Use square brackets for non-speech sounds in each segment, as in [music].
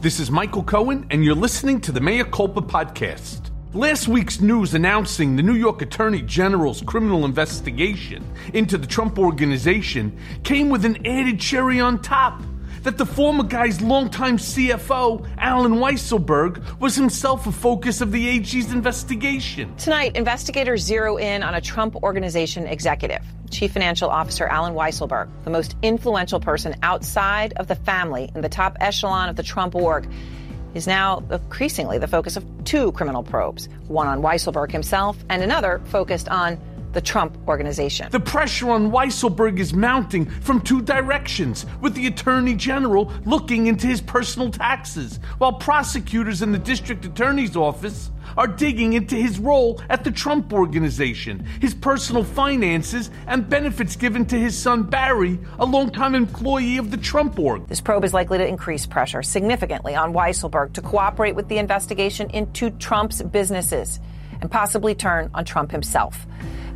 This is Michael Cohen, and you're listening to the Mea Culpa podcast. Last week's news announcing the New York Attorney General's criminal investigation into the Trump organization came with an added cherry on top that the former guy's longtime CFO, Allen Weisselberg, was himself a focus of the AG's investigation. Tonight, investigators zero in on a Trump organization executive, Chief Financial Officer Allen Weisselberg, the most influential person outside of the family in the top echelon of the Trump org is now increasingly the focus of two criminal probes, one on Weisselberg himself and another focused on the Trump organization. The pressure on Weisselberg is mounting from two directions, with the Attorney General looking into his personal taxes, while prosecutors in the District Attorney's Office are digging into his role at the Trump Organization, his personal finances, and benefits given to his son Barry, a longtime employee of the Trump Org. This probe is likely to increase pressure significantly on Weisselberg to cooperate with the investigation into Trump's businesses and possibly turn on Trump himself.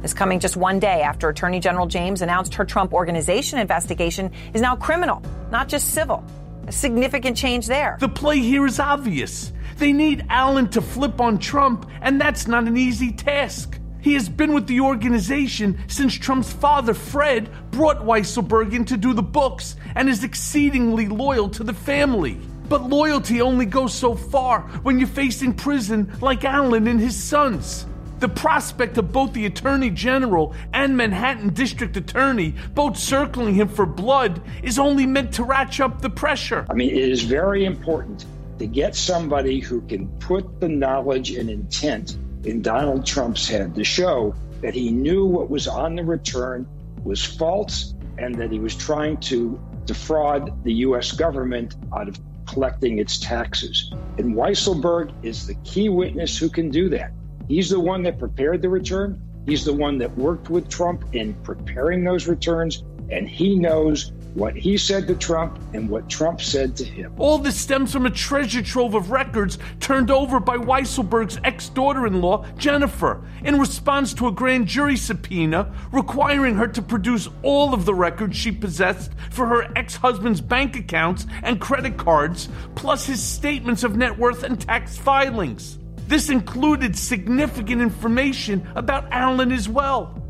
This coming just one day after Attorney General James announced her Trump Organization investigation is now criminal, not just civil. A significant change there. The play here is obvious. They need Allen to flip on Trump, and that's not an easy task. He has been with the organization since Trump's father, Fred, brought Weisselberg in to do the books and is exceedingly loyal to the family. But loyalty only goes so far when you're facing prison like Allen and his sons. The prospect of both the Attorney General and Manhattan District Attorney both circling him for blood is only meant to ratchet up the pressure. I mean, it is very important to get somebody who can put the knowledge and intent in Donald Trump's head to show that he knew what was on the return was false and that he was trying to defraud the U.S. government out of collecting its taxes. And Weisselberg is the key witness who can do that. He's the one that prepared the return. He's the one that worked with Trump in preparing those returns. And he knows what he said to Trump and what Trump said to him. All this stems from a treasure trove of records turned over by Weisselberg's ex daughter in law, Jennifer, in response to a grand jury subpoena requiring her to produce all of the records she possessed for her ex husband's bank accounts and credit cards, plus his statements of net worth and tax filings. This included significant information about Allen as well.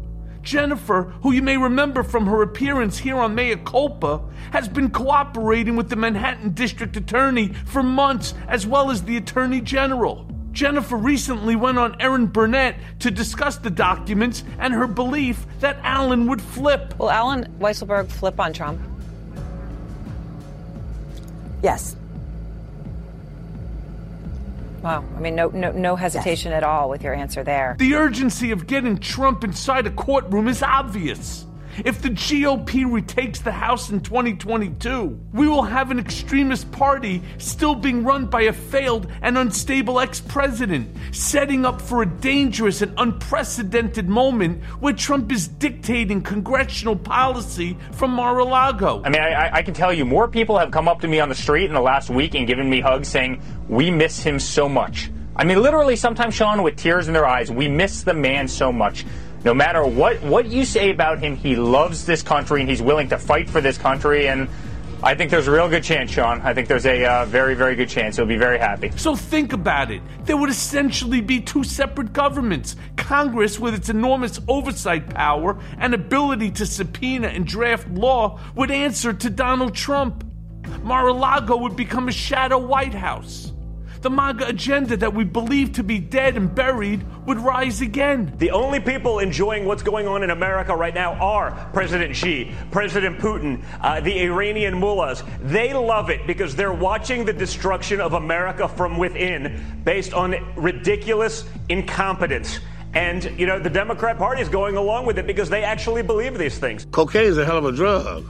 Jennifer, who you may remember from her appearance here on Mea Culpa, has been cooperating with the Manhattan District Attorney for months, as well as the Attorney General. Jennifer recently went on Erin Burnett to discuss the documents and her belief that Allen would flip. Will Allen Weisselberg flip on Trump? Yes. Wow. I mean, no, no, no hesitation at all with your answer there. The urgency of getting Trump inside a courtroom is obvious. If the GOP retakes the House in 2022, we will have an extremist party still being run by a failed and unstable ex president, setting up for a dangerous and unprecedented moment where Trump is dictating congressional policy from Mar a Lago. I mean, I, I can tell you, more people have come up to me on the street in the last week and given me hugs saying, We miss him so much. I mean, literally, sometimes, Sean, with tears in their eyes, we miss the man so much. No matter what, what you say about him, he loves this country and he's willing to fight for this country. And I think there's a real good chance, Sean. I think there's a uh, very, very good chance. He'll be very happy. So think about it. There would essentially be two separate governments. Congress, with its enormous oversight power and ability to subpoena and draft law, would answer to Donald Trump. Mar a Lago would become a shadow White House. The MAGA agenda that we believe to be dead and buried would rise again. The only people enjoying what's going on in America right now are President Xi, President Putin, uh, the Iranian mullahs. They love it because they're watching the destruction of America from within based on ridiculous incompetence. And, you know, the Democrat Party is going along with it because they actually believe these things. Cocaine is a hell of a drug.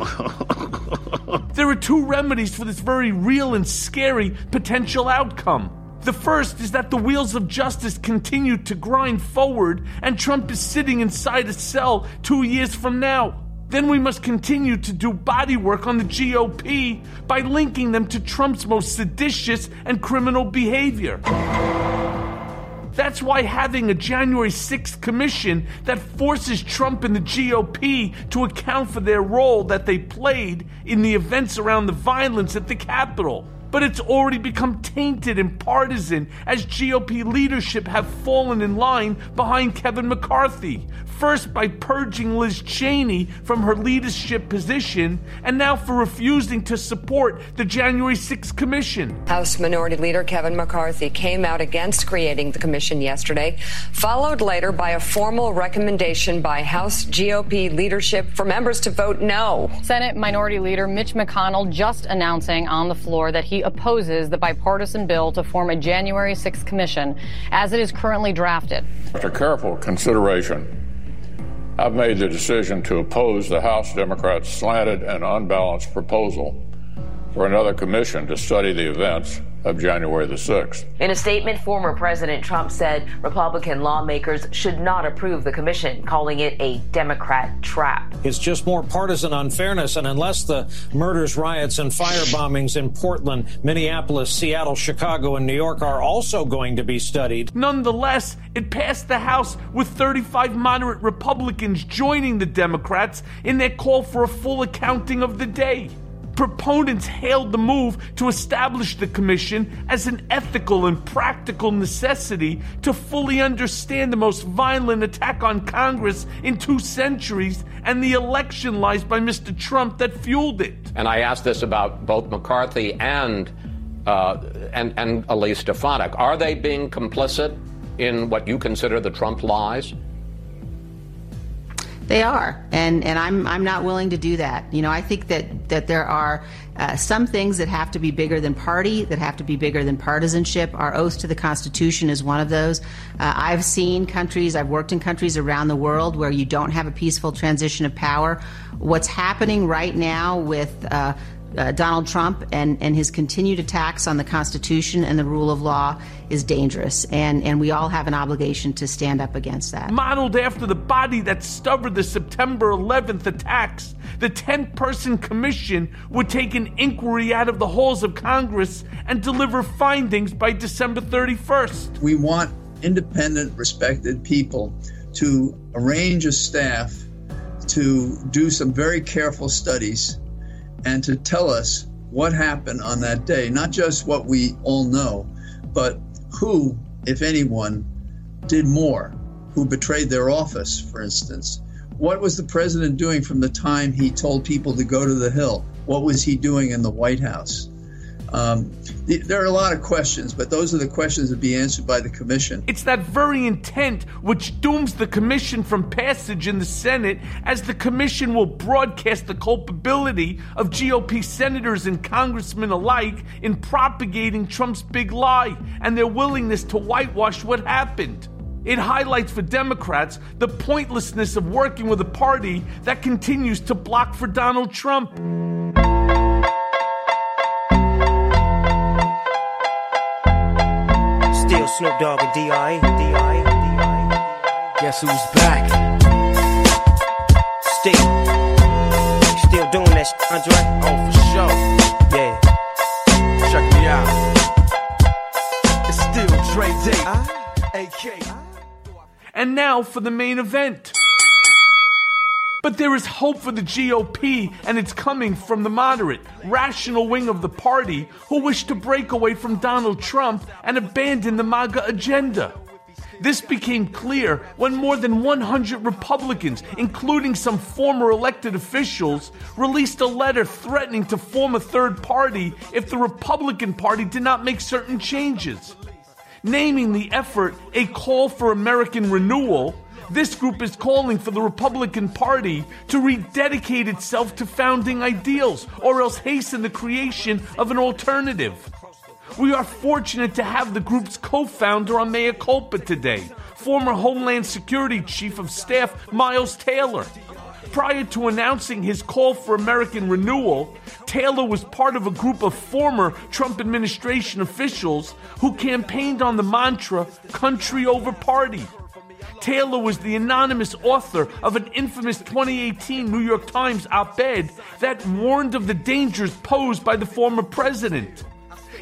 [laughs] There are two remedies for this very real and scary potential outcome. The first is that the wheels of justice continue to grind forward and Trump is sitting inside a cell two years from now. then we must continue to do body work on the GOP by linking them to Trump's most seditious and criminal behavior. That's why having a January 6th commission that forces Trump and the GOP to account for their role that they played in the events around the violence at the Capitol but it's already become tainted and partisan as GOP leadership have fallen in line behind Kevin McCarthy. First by purging Liz Cheney from her leadership position, and now for refusing to support the January 6th commission. House Minority Leader Kevin McCarthy came out against creating the commission yesterday, followed later by a formal recommendation by House GOP leadership for members to vote no. Senate Minority Leader Mitch McConnell just announcing on the floor that he opposes the bipartisan bill to form a January 6th commission as it is currently drafted. After careful consideration, I've made the decision to oppose the House Democrats' slanted and unbalanced proposal for another commission to study the events of January the 6th. In a statement, former President Trump said Republican lawmakers should not approve the commission, calling it a Democrat trap. It's just more partisan unfairness, and unless the murders, riots, and fire bombings in Portland, Minneapolis, Seattle, Chicago, and New York are also going to be studied. Nonetheless, it passed the House with 35 moderate Republicans joining the Democrats in their call for a full accounting of the day. Proponents hailed the move to establish the commission as an ethical and practical necessity to fully understand the most violent attack on Congress in two centuries and the election lies by Mr. Trump that fueled it. And I asked this about both McCarthy and uh, and and Elise Stefanik. Are they being complicit in what you consider the Trump lies? They are, and and I'm I'm not willing to do that. You know, I think that that there are uh, some things that have to be bigger than party, that have to be bigger than partisanship. Our oath to the Constitution is one of those. Uh, I've seen countries, I've worked in countries around the world where you don't have a peaceful transition of power. What's happening right now with uh, uh, Donald Trump and, and his continued attacks on the Constitution and the rule of law is dangerous. And, and we all have an obligation to stand up against that. Modeled after the body that stubborn the September 11th attacks, the 10 person commission would take an inquiry out of the halls of Congress and deliver findings by December 31st. We want independent, respected people to arrange a staff to do some very careful studies and to tell us what happened on that day, not just what we all know, but who, if anyone, did more, who betrayed their office, for instance. What was the president doing from the time he told people to go to the Hill? What was he doing in the White House? Um, there are a lot of questions, but those are the questions that be answered by the commission. It's that very intent which dooms the commission from passage in the Senate, as the commission will broadcast the culpability of GOP senators and congressmen alike in propagating Trump's big lie and their willingness to whitewash what happened. It highlights for Democrats the pointlessness of working with a party that continues to block for Donald Trump. Still Snoop Dogg and D.I. D.I. D.I. Guess who's back? Still. Still doing that shit, Andre? Oh, for sure. Yeah. Check me out. It's still Dre Day. AK. And now for the main event. But there is hope for the GOP, and it's coming from the moderate, rational wing of the party who wish to break away from Donald Trump and abandon the MAGA agenda. This became clear when more than 100 Republicans, including some former elected officials, released a letter threatening to form a third party if the Republican Party did not make certain changes. Naming the effort a call for American renewal, this group is calling for the Republican Party to rededicate itself to founding ideals or else hasten the creation of an alternative. We are fortunate to have the group's co founder on Mea Culpa today, former Homeland Security Chief of Staff Miles Taylor. Prior to announcing his call for American renewal, Taylor was part of a group of former Trump administration officials who campaigned on the mantra country over party. Taylor was the anonymous author of an infamous 2018 New York Times op ed that warned of the dangers posed by the former president.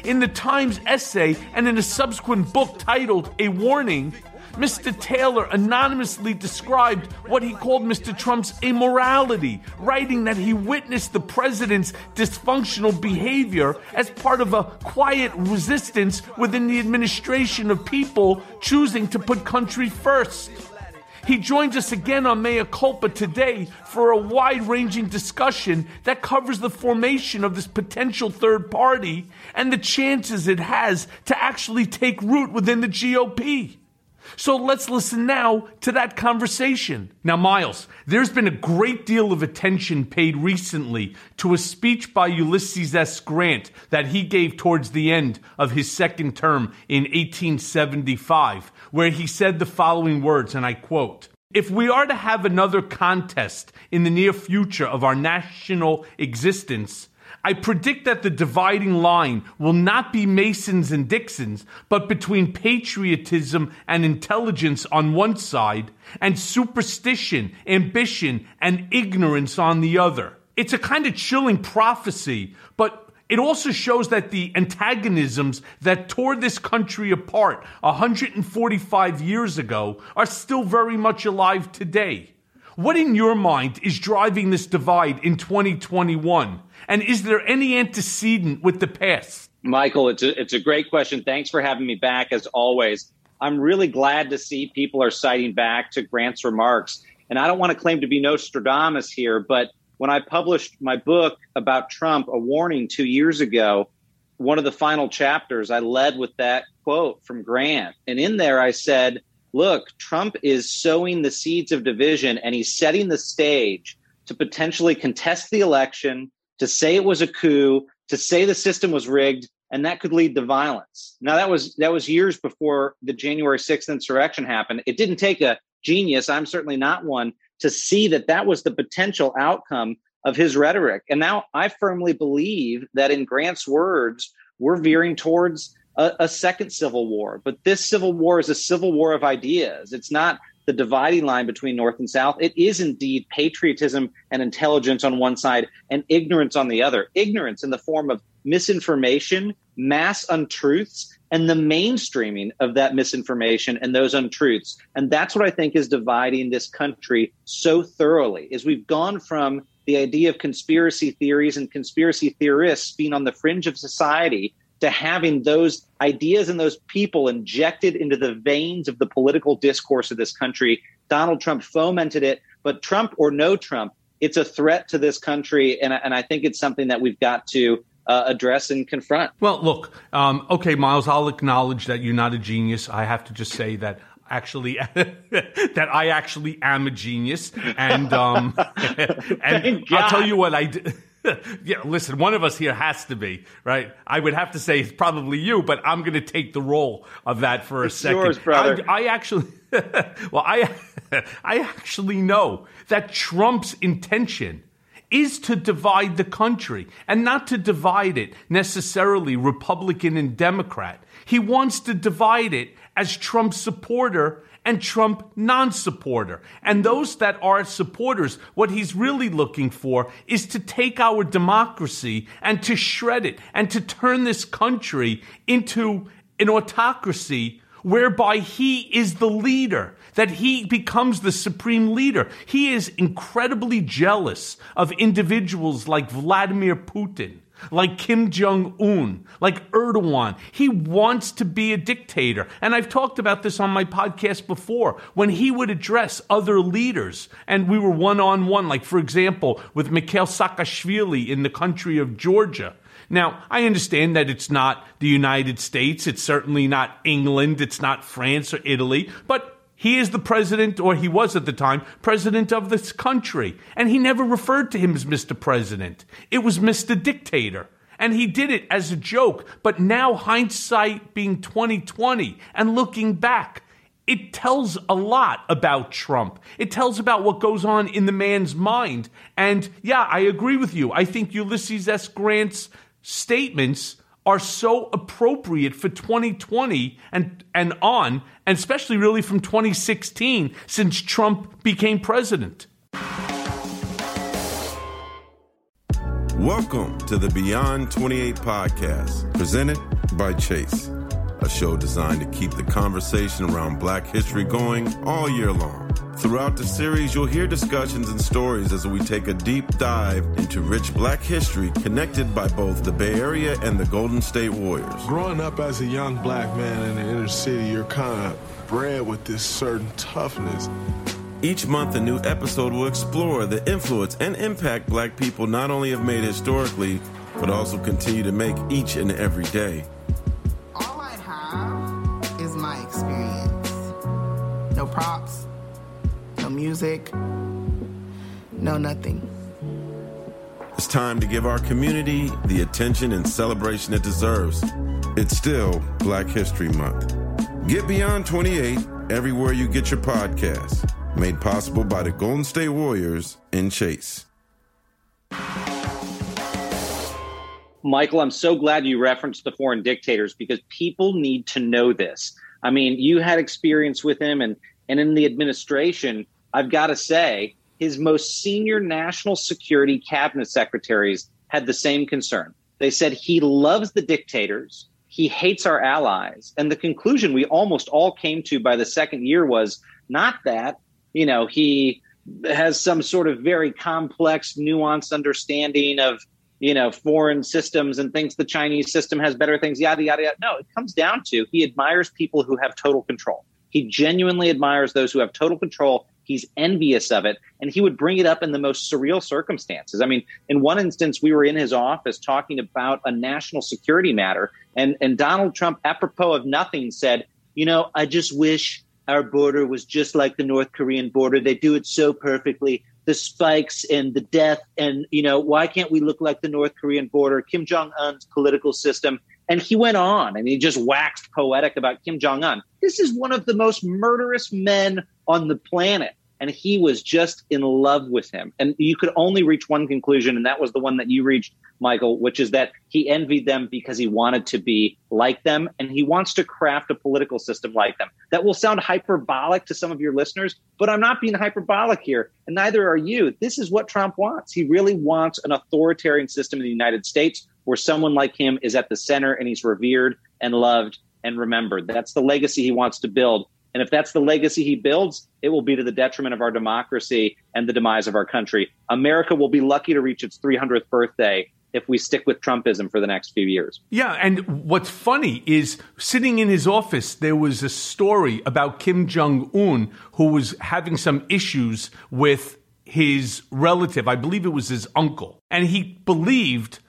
In the Times essay and in a subsequent book titled A Warning, Mr. Taylor anonymously described what he called Mr. Trump's immorality, writing that he witnessed the president's dysfunctional behavior as part of a quiet resistance within the administration of people choosing to put country first. He joins us again on Mea Culpa today for a wide ranging discussion that covers the formation of this potential third party and the chances it has to actually take root within the GOP. So let's listen now to that conversation. Now, Miles, there's been a great deal of attention paid recently to a speech by Ulysses S. Grant that he gave towards the end of his second term in 1875, where he said the following words, and I quote, if we are to have another contest in the near future of our national existence, I predict that the dividing line will not be Masons and Dixons, but between patriotism and intelligence on one side and superstition, ambition, and ignorance on the other. It's a kind of chilling prophecy, but it also shows that the antagonisms that tore this country apart 145 years ago are still very much alive today. What in your mind is driving this divide in 2021? And is there any antecedent with the past? Michael, it's a, it's a great question. Thanks for having me back as always. I'm really glad to see people are citing back to Grant's remarks. And I don't want to claim to be Nostradamus here, but when I published my book about Trump, A Warning, two years ago, one of the final chapters, I led with that quote from Grant. And in there, I said, look, Trump is sowing the seeds of division and he's setting the stage to potentially contest the election, to say it was a coup, to say the system was rigged, and that could lead to violence. Now that was that was years before the January 6th insurrection happened. It didn't take a genius, I'm certainly not one, to see that that was the potential outcome of his rhetoric. And now I firmly believe that in Grant's words, we're veering towards a, a, second civil war. But this civil war is a civil war of ideas. It's not the dividing line between North and South. It is indeed patriotism and intelligence on one side and ignorance on the other. Ignorance in the form of misinformation, mass untruths, and the mainstreaming of that misinformation and those untruths. And that's what I think is dividing this country so thoroughly is we've gone from the idea of conspiracy theories and conspiracy theorists being on the fringe of society to having those ideas and those people injected into the veins of the political discourse of this country. Donald Trump fomented it, but Trump or no Trump, it's a threat to this country. And, and I think it's something that we've got to uh, address and confront. Well, look, um, okay, Miles, I'll acknowledge that you're not a genius. I have to just say that actually [laughs] that I actually am a genius, and um, [laughs] and I'll tell you what I did. [laughs] yeah, listen, one of us here has to be, right? I would have to say it's probably you, but I'm going to take the role of that for it's a second. Yours, brother. I, I actually, [laughs] well, I, [laughs] I actually know that Trump's intention is to divide the country and not to divide it necessarily Republican and Democrat. He wants to divide it as Trump supporter and Trump non supporter. And those that are supporters, what he's really looking for is to take our democracy and to shred it and to turn this country into an autocracy whereby he is the leader, that he becomes the supreme leader. He is incredibly jealous of individuals like Vladimir Putin like Kim Jong un, like Erdogan. He wants to be a dictator. And I've talked about this on my podcast before. When he would address other leaders, and we were one on one, like, for example, with Mikhail Saakashvili in the country of Georgia. Now, I understand that it's not the United States, it's certainly not England, it's not France or Italy, but he is the president, or he was at the time, president of this country. And he never referred to him as Mr. President. It was Mr. Dictator. And he did it as a joke. But now, hindsight being 2020 and looking back, it tells a lot about Trump. It tells about what goes on in the man's mind. And yeah, I agree with you. I think Ulysses S. Grant's statements are so appropriate for 2020 and, and on, and especially really from 2016 since Trump became president. Welcome to the Beyond 28 podcast, presented by Chase, a show designed to keep the conversation around black history going all year long. Throughout the series, you'll hear discussions and stories as we take a deep dive into rich black history connected by both the Bay Area and the Golden State Warriors. Growing up as a young black man in the inner city, you're kind of bred with this certain toughness. Each month, a new episode will explore the influence and impact black people not only have made historically, but also continue to make each and every day. Props, no music, no nothing. It's time to give our community the attention and celebration it deserves. It's still Black History Month. Get Beyond 28 everywhere you get your podcasts. Made possible by the Golden State Warriors in Chase. Michael, I'm so glad you referenced the foreign dictators because people need to know this. I mean, you had experience with him, and and in the administration, I've got to say, his most senior national security cabinet secretaries had the same concern. They said he loves the dictators, he hates our allies, and the conclusion we almost all came to by the second year was not that you know he has some sort of very complex, nuanced understanding of you know, foreign systems and thinks the Chinese system has better things, yada, yada, yada. No, it comes down to he admires people who have total control. He genuinely admires those who have total control. He's envious of it. And he would bring it up in the most surreal circumstances. I mean, in one instance, we were in his office talking about a national security matter. And, and Donald Trump, apropos of nothing, said, You know, I just wish our border was just like the North Korean border. They do it so perfectly the spikes and the death. And you know why can't we look like the north korean border? Kim jong-un's political system. And he went on. And he just waxed poetic about kim jong-un. This is one of the most murderous men on the planet and he was just in love with him. And you could only reach one conclusion and that was the one that you reached michael which is that he envied them because he wanted to be like them and he wants to craft a political system like them. That will sound hyperbolic to some of your listeners but i'm not being hyperbolic here and neither are you. This is what trump wants. He really wants an authoritarian system in the united states where someone like him is at the center and he's revered and loved and remembered. That's the legacy he wants to build and if that's the legacy he builds, it will be to the detriment of our democracy and the demise of our country. America will be lucky to reach its 300th birthday if we stick with Trumpism for the next few years. Yeah, and what's funny is sitting in his office, there was a story about Kim Jong un who was having some issues with his relative. I believe it was his uncle. And he believed,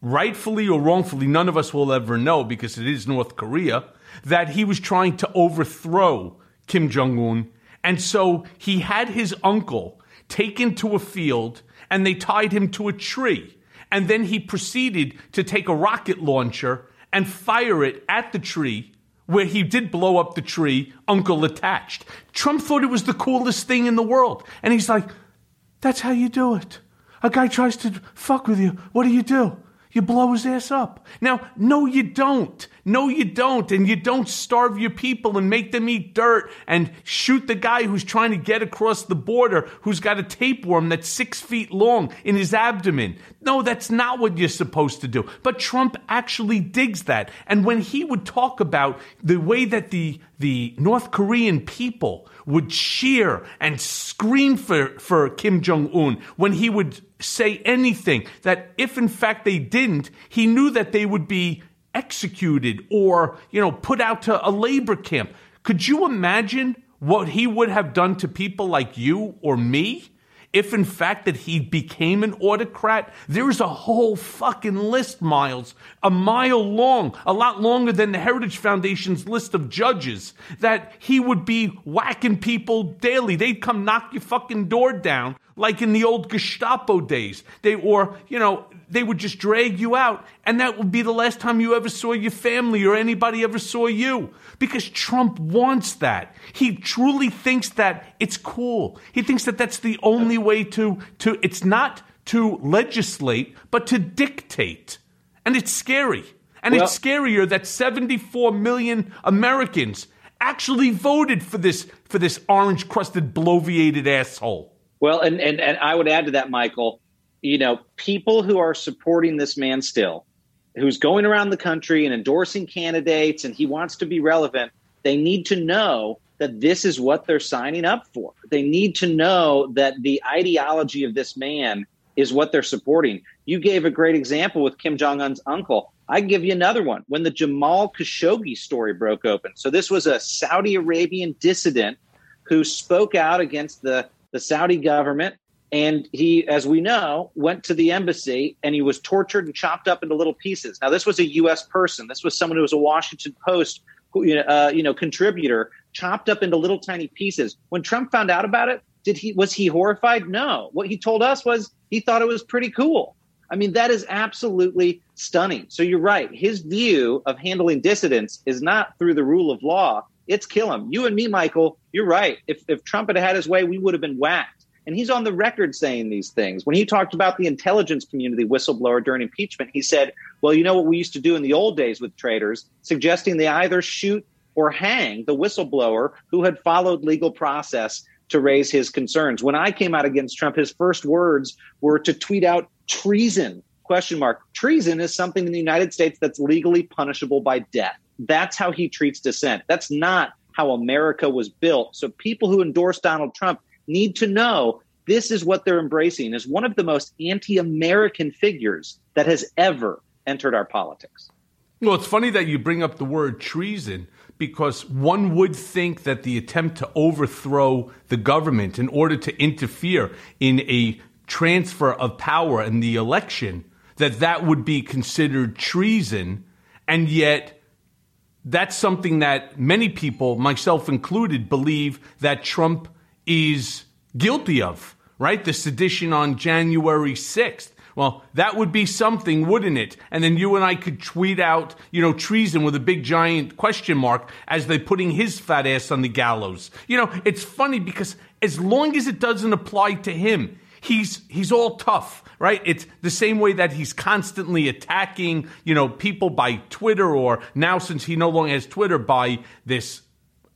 rightfully or wrongfully, none of us will ever know because it is North Korea that he was trying to overthrow Kim Jong un. And so he had his uncle taken to a field and they tied him to a tree. And then he proceeded to take a rocket launcher and fire it at the tree where he did blow up the tree, uncle attached. Trump thought it was the coolest thing in the world. And he's like, that's how you do it. A guy tries to fuck with you. What do you do? You blow his ass up. Now, no, you don't. No, you don't. And you don't starve your people and make them eat dirt and shoot the guy who's trying to get across the border who's got a tapeworm that's six feet long in his abdomen. No, that's not what you're supposed to do. But Trump actually digs that. And when he would talk about the way that the, the North Korean people would cheer and scream for, for Kim Jong un, when he would say anything, that if in fact they didn't, he knew that they would be executed or, you know, put out to a labor camp. Could you imagine what he would have done to people like you or me? If in fact that he became an autocrat, there's a whole fucking list, Miles, a mile long, a lot longer than the Heritage Foundation's list of judges, that he would be whacking people daily. They'd come knock your fucking door down like in the old Gestapo days. They, or, you know, they would just drag you out, and that would be the last time you ever saw your family or anybody ever saw you. Because Trump wants that. He truly thinks that it's cool. He thinks that that's the only way to, to it's not to legislate, but to dictate. And it's scary. And Well- it's scarier that 74 million Americans actually voted for this for this orange crusted bloviated asshole. Well, and, and and I would add to that, Michael. You know, people who are supporting this man still, who's going around the country and endorsing candidates, and he wants to be relevant. They need to know that this is what they're signing up for. They need to know that the ideology of this man is what they're supporting. You gave a great example with Kim Jong Un's uncle. I can give you another one. When the Jamal Khashoggi story broke open, so this was a Saudi Arabian dissident who spoke out against the the Saudi government. And he, as we know, went to the embassy and he was tortured and chopped up into little pieces. Now, this was a U.S. person. This was someone who was a Washington Post, you know, uh, you know, contributor, chopped up into little tiny pieces. When Trump found out about it, did he was he horrified? No. What he told us was he thought it was pretty cool. I mean, that is absolutely stunning. So you're right. His view of handling dissidents is not through the rule of law. It's kill him. You and me, Michael, you're right. If, if Trump had had his way, we would have been whacked. And he's on the record saying these things. When he talked about the intelligence community whistleblower during impeachment, he said, well, you know what we used to do in the old days with traitors, suggesting they either shoot or hang the whistleblower who had followed legal process to raise his concerns. When I came out against Trump, his first words were to tweet out treason question mark treason is something in the united states that's legally punishable by death that's how he treats dissent. That's not how america was built. So people who endorse donald trump need to know this is what they're embracing is one of the most anti-american figures that has ever entered our politics. Well, it's funny that you bring up the word treason because one would think that the attempt to overthrow the government in order to interfere in a transfer of power in the election that that would be considered treason and yet that's something that many people myself included believe that Trump is guilty of right the sedition on January 6th well, that would be something, wouldn't it? And then you and I could tweet out, you know, treason with a big giant question mark as they're putting his fat ass on the gallows. You know, it's funny because as long as it doesn't apply to him, he's he's all tough, right? It's the same way that he's constantly attacking, you know, people by Twitter or now since he no longer has Twitter by this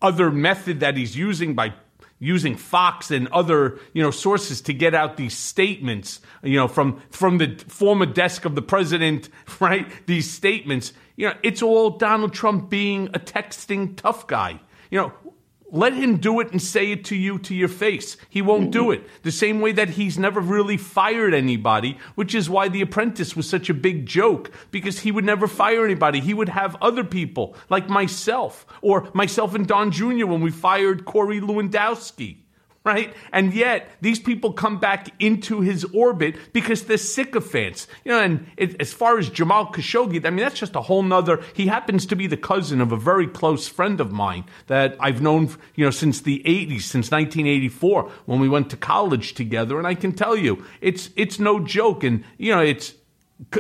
other method that he's using by using Fox and other you know sources to get out these statements you know from from the former desk of the president [laughs] right? These statements. You know it's all Donald Trump being a texting tough guy. You know let him do it and say it to you to your face. He won't do it. The same way that he's never really fired anybody, which is why The Apprentice was such a big joke, because he would never fire anybody. He would have other people, like myself, or myself and Don Jr. when we fired Corey Lewandowski. Right? And yet, these people come back into his orbit because they're sycophants. You know, and it, as far as Jamal Khashoggi, I mean, that's just a whole nother. He happens to be the cousin of a very close friend of mine that I've known, you know, since the 80s, since 1984, when we went to college together. And I can tell you, it's, it's no joke. And, you know, it's,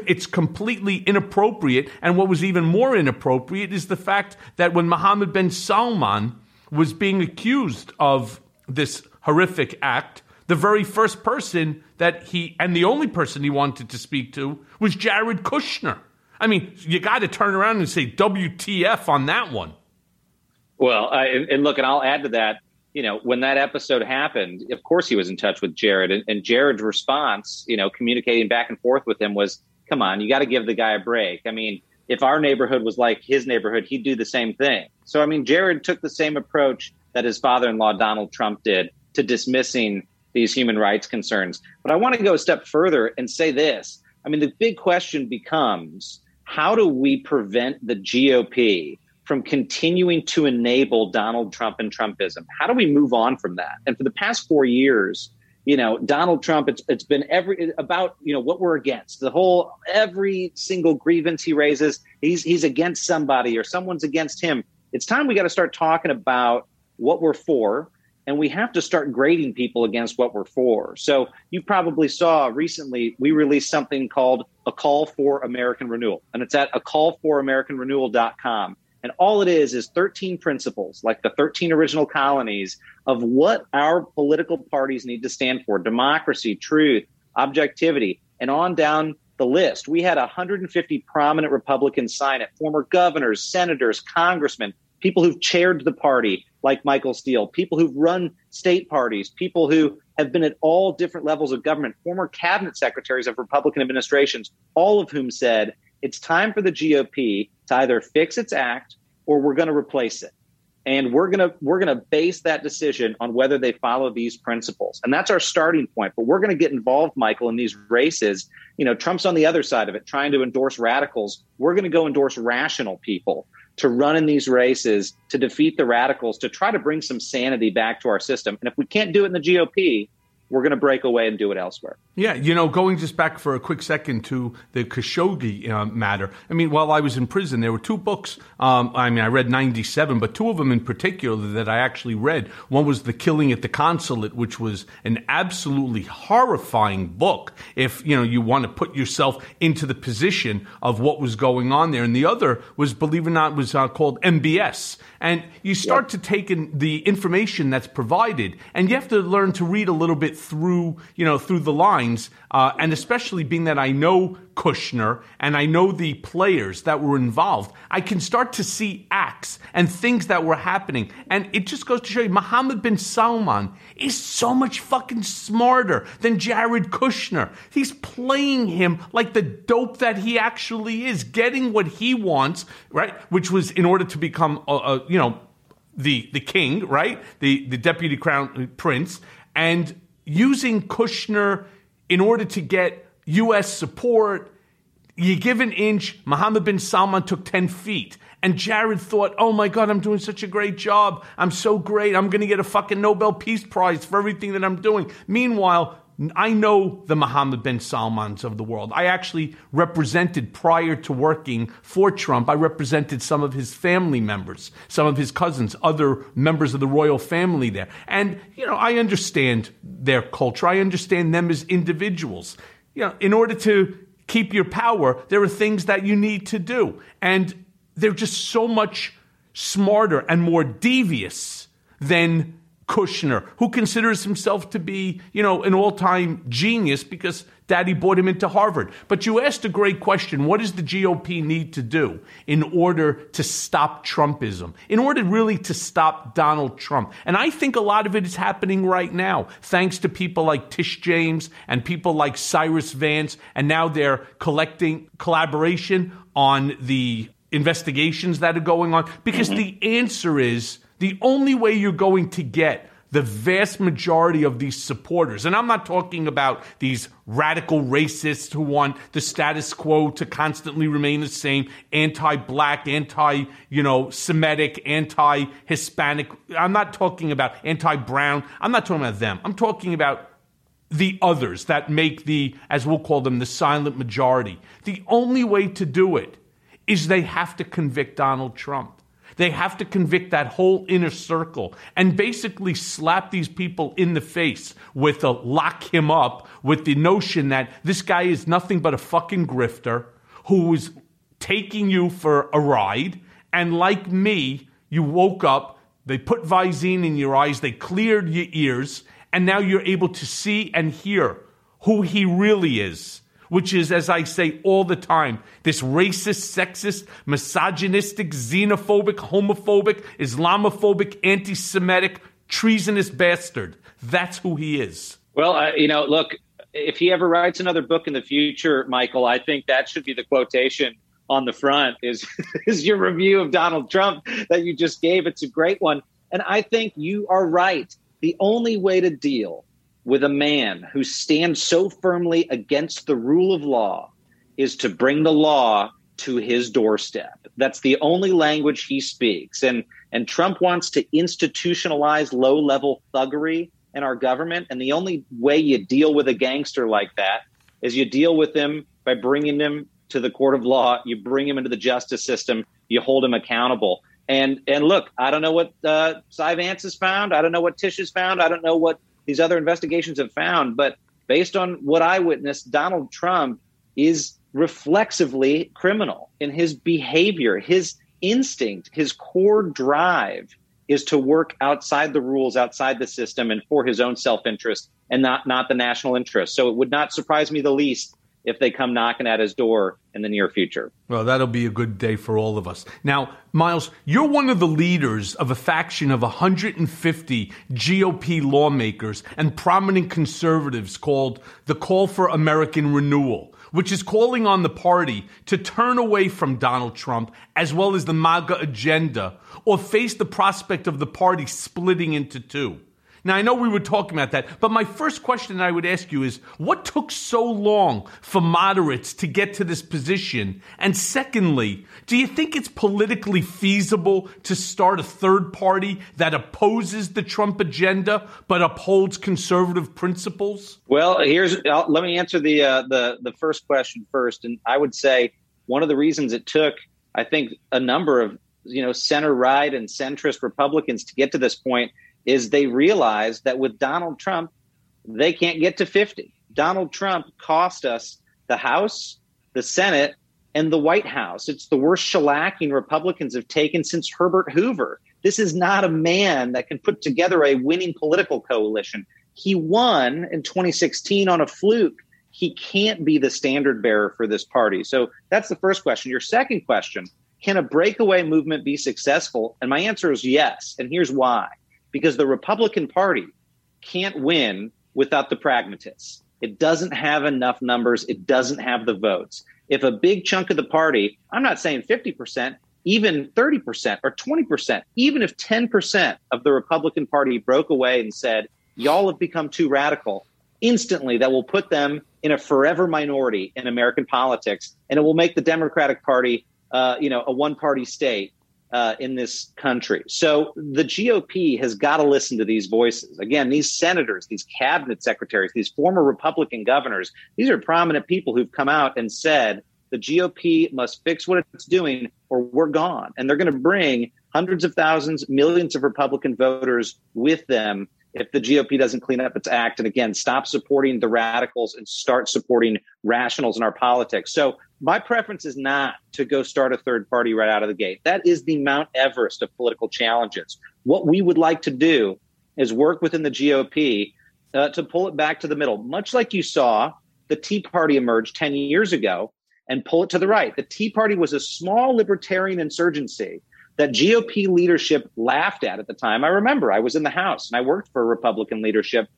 it's completely inappropriate. And what was even more inappropriate is the fact that when Mohammed bin Salman was being accused of this horrific act, the very first person that he and the only person he wanted to speak to was Jared Kushner. I mean, you got to turn around and say WTF on that one. Well, and, look, and I'll add to that. You know, when that episode happened, of course he was in touch with Jared, and, and Jared's response, you know, communicating back and forth with him was, "Come on, you got to give the guy a break." I mean, if our neighborhood was like his neighborhood, he'd do the same thing. So, I mean, Jared took the same approach that his father-in-law Donald Trump did to dismissing these human rights concerns. But I want to go a step further and say this. I mean, the big question becomes how do we prevent the GOP from continuing to enable Donald Trump and Trumpism? How do we move on from that? And for the past four years, you know, Donald Trump, it's, it's been every about, you know, what we're against. The whole every single grievance he raises, he's he's against somebody or someone's against him. It's time we got to start talking about what we're for and we have to start grading people against what we're for. So you probably saw recently we released something called a call for American renewal, and it's at a call for American renewal.com. And all it is is 13 principles, like the 13 original colonies of what our political parties need to stand for democracy, truth, objectivity, and on down the list. We had 150 prominent Republicans sign it former governors, senators, congressmen, people who've chaired the party, like Michael Steele, people who've run state parties, people who have been at all different levels of government, former cabinet secretaries of Republican administrations, all of whom said it's time for the GOP to either fix its act or we're going to replace it. And we're going to we're going to base that decision on whether they follow these principles. And that's our starting point but we're going to get involved michael in these races. You know trump's on the other side of it trying to endorse radicals. We're going to go endorse rational people to run in these races to defeat the radicals to try to bring some sanity back to our system. And if we can't do it in the gop we're going to break away and do it elsewhere. Yeah, you know, going just back for a quick second to the Khashoggi uh, matter. I mean, while I was in prison, there were two books. Um, I mean, I read 97, but two of them in particular that I actually read. One was The Killing at the Consulate, which was an absolutely horrifying book if, you know, you want to put yourself into the position of what was going on there. And the other was, believe it or not, was uh, called MBS. And you start yep. to take in the information that's provided, and you have to learn to read a little bit through, you know, through the lines. Uh, and especially being that I know Kushner and I know the players that were involved, I can start to see acts and things that were happening. And it just goes to show you, Mohammed bin Salman is so much fucking smarter than Jared Kushner. He's playing him like the dope that he actually is, getting what he wants, right? Which was in order to become, a, a you know, the the king, right? The the deputy crown prince, and using Kushner in order to get U.S. support. You give an inch, Mohammed bin Salman took 10 feet. And Jared thought, oh my God, I'm doing such a great job. I'm so great. I'm going to get a fucking Nobel Peace Prize for everything that I'm doing. Meanwhile, I know the Mohammed bin Salmans of the world. I actually represented prior to working for Trump, I represented some of his family members, some of his cousins, other members of the royal family there. And, you know, I understand their culture. I understand them as individuals. You know, in order to keep your power, there are things that you need to do. And they're just so much smarter and more devious than Kushner, who considers himself to be, you know, an all-time genius because daddy brought him into Harvard. But you asked a great question. What does the GOP need to do in order to stop Trumpism? In order really to stop Donald Trump? And I think a lot of it is happening right now, thanks to people like Tish James and people like Cyrus Vance, and now they're collecting collaboration on the investigations that are going on because mm-hmm. the answer is the only way you're going to get the vast majority of these supporters, and I'm not talking about these radical racists who want the status quo to constantly remain the same, anti-black, anti, you know, Semitic, anti-Hispanic. I'm not talking about anti-brown. I'm not talking about them. I'm talking about the others that make the, as we'll call them, the silent majority. The only way to do it is they have to convict Donald Trump. They have to convict that whole inner circle and basically slap these people in the face with a lock him up with the notion that this guy is nothing but a fucking grifter who is taking you for a ride. And like me, you woke up, they put Visine in your eyes, they cleared your ears, and now you're able to see and hear who he really is which is, as I say all the time, this racist, sexist, misogynistic, xenophobic, homophobic, Islamophobic, anti Semitic, treasonous bastard. That's who he is. Well, uh, you know, look, if he ever writes another book in the future, Michael, I think that should be the quotation on the front is [laughs] is your review of Donald Trump that you just gave. It's a great one. And I think you are right. The only way to deal with a man who stands so firmly against the rule of law is to bring the law to his doorstep. That's the only language he speaks. And and Trump wants to institutionalize low-level thuggery in our government and the only way you deal with a gangster like that is you deal with him by bringing him to the court of law, you bring him into the justice system, you hold him accountable. And and look, I don't know what uh, Cy Vance has found. I don't know what Tish has found. I don't know what these other investigations have found. But based on what I witnessed, Donald Trump is reflexively criminal in his behavior, his instinct, his core drive is to work outside the rules, outside the system, and for his own self interest and not, not the national interest. So it would not surprise me the least if they come knocking at his door in the near future. Well, that'll be a good day for all of us. Now, Miles, you're one of the leaders of a faction of 150 GOP lawmakers and prominent conservatives called the Call for American Renewal, which is calling on the party to turn away from Donald Trump as well as the MAGA agenda or face the prospect of the party splitting into two. Now, I know we were talking about that, but my first question I would ask you is what took so long for moderates to get to this position? And secondly, do you think it's politically feasible to start a third party that opposes the Trump agenda but upholds conservative principles? Well, here's I'll, let me answer the uh, the the first question first, and I would say one of the reasons it took, I think, a number of you know center right and centrist Republicans to get to this point is they realize that with Donald Trump, they can't get to 50. Donald Trump cost us the House, the Senate, and the White House. It's the worst shellacking Republicans have taken since Herbert Hoover. This is not a man that can put together a winning political coalition. He won in 2016 on a fluke. He can't be the standard bearer for this party. So that's the first question. Your second question can a breakaway movement be successful? And my answer is yes. And here's why because the Republican Party can't win without the pragmatists. It doesn't have enough numbers, it doesn't have the votes. If a big chunk of the party, I'm not saying 50%, even 30% or 20%, even if 10% of the Republican Party broke away and said, y'all have become too radical, instantly that will put them in a forever minority in American politics, and it will make the Democratic Party, uh, you know, a one-party state uh, in this country. So the GOP has got to listen to these voices. Again, these senators, these cabinet secretaries, these former Republican governors, these are prominent people who've come out and said the GOP must fix what it's doing or we're gone. And they're going to bring hundreds of thousands, millions of Republican voters with them if the GOP doesn't clean up its act and again stop supporting the radicals and start supporting rationals in our politics. So my preference is not to go start a third party right out of the gate. That is the Mount Everest of political challenges. What we would like to do is work within the GOP uh, to pull it back to the middle, much like you saw the Tea Party emerge 10 years ago and pull it to the right. The Tea Party was a small libertarian insurgency that GOP leadership laughed at at the time. I remember I was in the House and I worked for Republican leadership,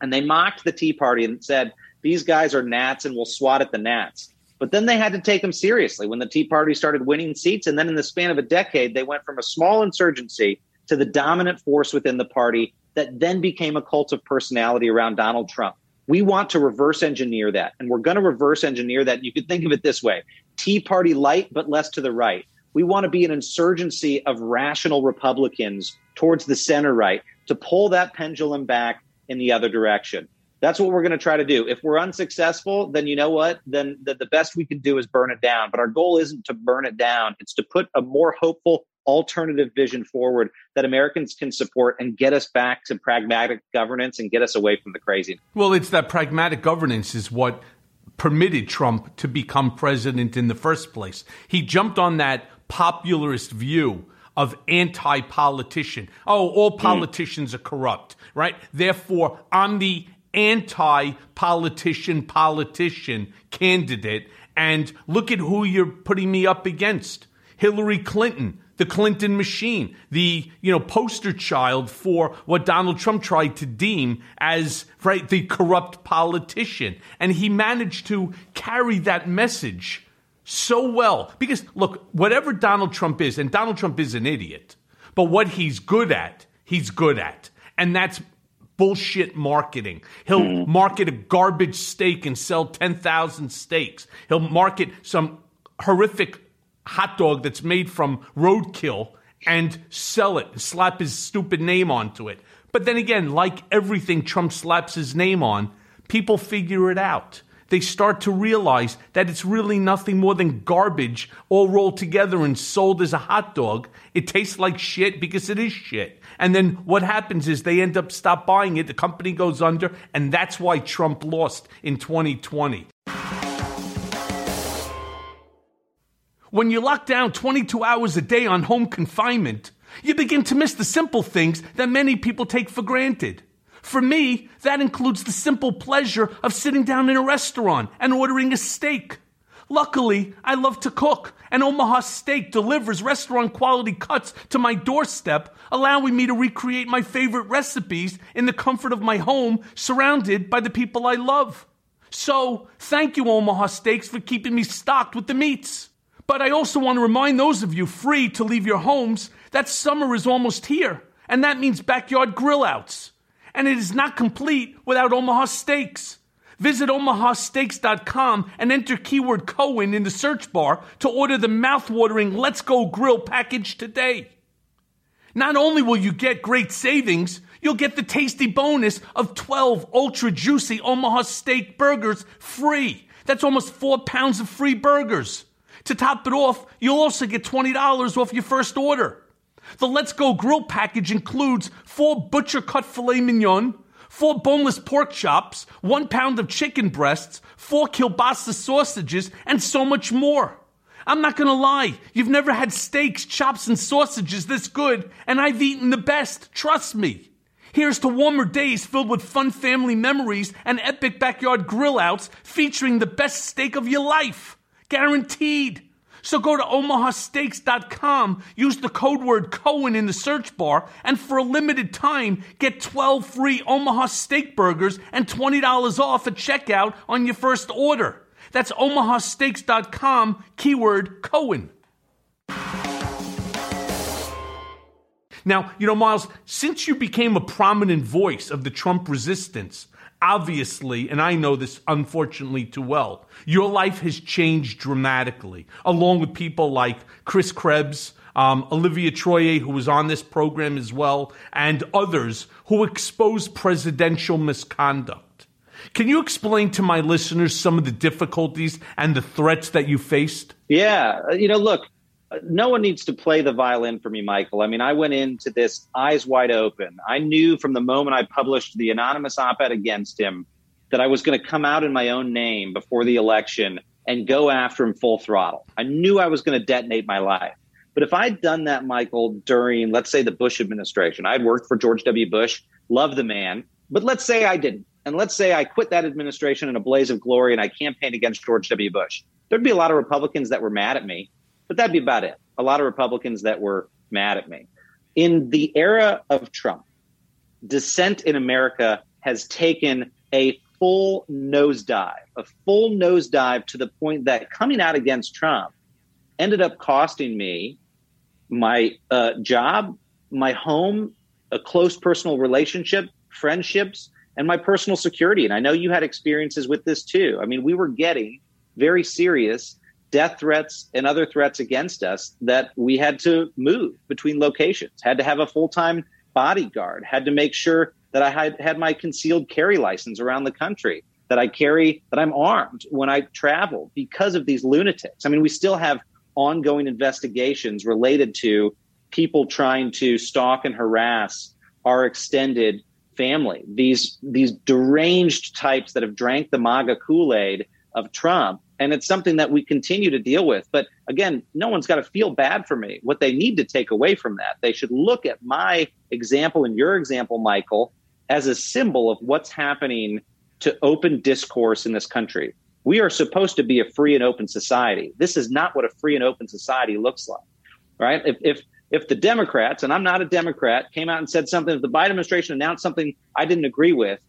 and they mocked the Tea Party and said, These guys are gnats and we'll swat at the gnats. But then they had to take them seriously when the Tea Party started winning seats. And then in the span of a decade, they went from a small insurgency to the dominant force within the party that then became a cult of personality around Donald Trump. We want to reverse engineer that. And we're going to reverse engineer that. You could think of it this way Tea Party light, but less to the right. We want to be an insurgency of rational Republicans towards the center right to pull that pendulum back in the other direction. That's what we're going to try to do. If we're unsuccessful, then you know what? Then the, the best we can do is burn it down. But our goal isn't to burn it down, it's to put a more hopeful alternative vision forward that Americans can support and get us back to pragmatic governance and get us away from the crazy. Well, it's that pragmatic governance is what permitted Trump to become president in the first place. He jumped on that popularist view of anti politician. Oh, all politicians mm. are corrupt, right? Therefore, I'm the anti politician politician candidate. And look at who you're putting me up against Hillary Clinton, the Clinton machine, the you know poster child for what Donald Trump tried to deem as right the corrupt politician, and he managed to carry that message so well because look, whatever Donald Trump is, and Donald Trump is an idiot, but what he's good at, he's good at, and that's bullshit marketing. He'll mm. market a garbage steak and sell 10,000 steaks. He'll market some horrific hot dog that's made from roadkill and sell it, and slap his stupid name onto it. But then again, like everything Trump slaps his name on, people figure it out. They start to realize that it's really nothing more than garbage all rolled together and sold as a hot dog. It tastes like shit because it is shit. And then what happens is they end up stop buying it, the company goes under, and that's why Trump lost in 2020. When you lock down 22 hours a day on home confinement, you begin to miss the simple things that many people take for granted. For me, that includes the simple pleasure of sitting down in a restaurant and ordering a steak. Luckily, I love to cook, and Omaha Steak delivers restaurant quality cuts to my doorstep, allowing me to recreate my favorite recipes in the comfort of my home, surrounded by the people I love. So, thank you, Omaha Steaks, for keeping me stocked with the meats. But I also want to remind those of you free to leave your homes that summer is almost here, and that means backyard grill outs. And it is not complete without Omaha Steaks. Visit omahasteaks.com and enter keyword Cohen in the search bar to order the mouthwatering Let's Go Grill package today. Not only will you get great savings, you'll get the tasty bonus of 12 ultra juicy Omaha steak burgers free. That's almost four pounds of free burgers. To top it off, you'll also get $20 off your first order. The Let's Go Grill package includes four butcher cut filet mignon, four boneless pork chops, one pound of chicken breasts, four kielbasa sausages, and so much more. I'm not gonna lie, you've never had steaks, chops, and sausages this good, and I've eaten the best, trust me. Here's to warmer days filled with fun family memories and epic backyard grill outs featuring the best steak of your life. Guaranteed. So go to omahasteaks.com, use the code word Cohen in the search bar, and for a limited time, get 12 free Omaha steak burgers and $20 off at checkout on your first order. That's omahasteaks.com, keyword Cohen. Now, you know, Miles, since you became a prominent voice of the Trump resistance, obviously, and I know this unfortunately too well, your life has changed dramatically, along with people like Chris Krebs, um, Olivia Troye, who was on this program as well, and others who exposed presidential misconduct. Can you explain to my listeners some of the difficulties and the threats that you faced? Yeah, you know, look, no one needs to play the violin for me, Michael. I mean, I went into this eyes wide open. I knew from the moment I published the anonymous op ed against him that I was going to come out in my own name before the election and go after him full throttle. I knew I was going to detonate my life. But if I'd done that, Michael, during, let's say, the Bush administration, I'd worked for George W. Bush, love the man. But let's say I didn't. And let's say I quit that administration in a blaze of glory and I campaigned against George W. Bush. There'd be a lot of Republicans that were mad at me, but that'd be about it. A lot of Republicans that were mad at me. In the era of Trump, dissent in America has taken a full nosedive, a full nosedive to the point that coming out against Trump ended up costing me my uh, job, my home, a close personal relationship, friendships, and my personal security. And I know you had experiences with this too. I mean, we were getting very serious death threats and other threats against us that we had to move between locations, had to have a full time bodyguard, had to make sure that I had, had my concealed carry license around the country, that I carry, that I'm armed when I travel because of these lunatics. I mean, we still have ongoing investigations related to people trying to stalk and harass our extended family. These these deranged types that have drank the MAGA Kool-Aid of Trump. And it's something that we continue to deal with. But again, no one's got to feel bad for me. What they need to take away from that, they should look at my example and your example, Michael, as a symbol of what's happening to open discourse in this country. We are supposed to be a free and open society. This is not what a free and open society looks like. Right? If if if the Democrats, and I'm not a Democrat, came out and said something, if the Biden administration announced something I didn't agree with,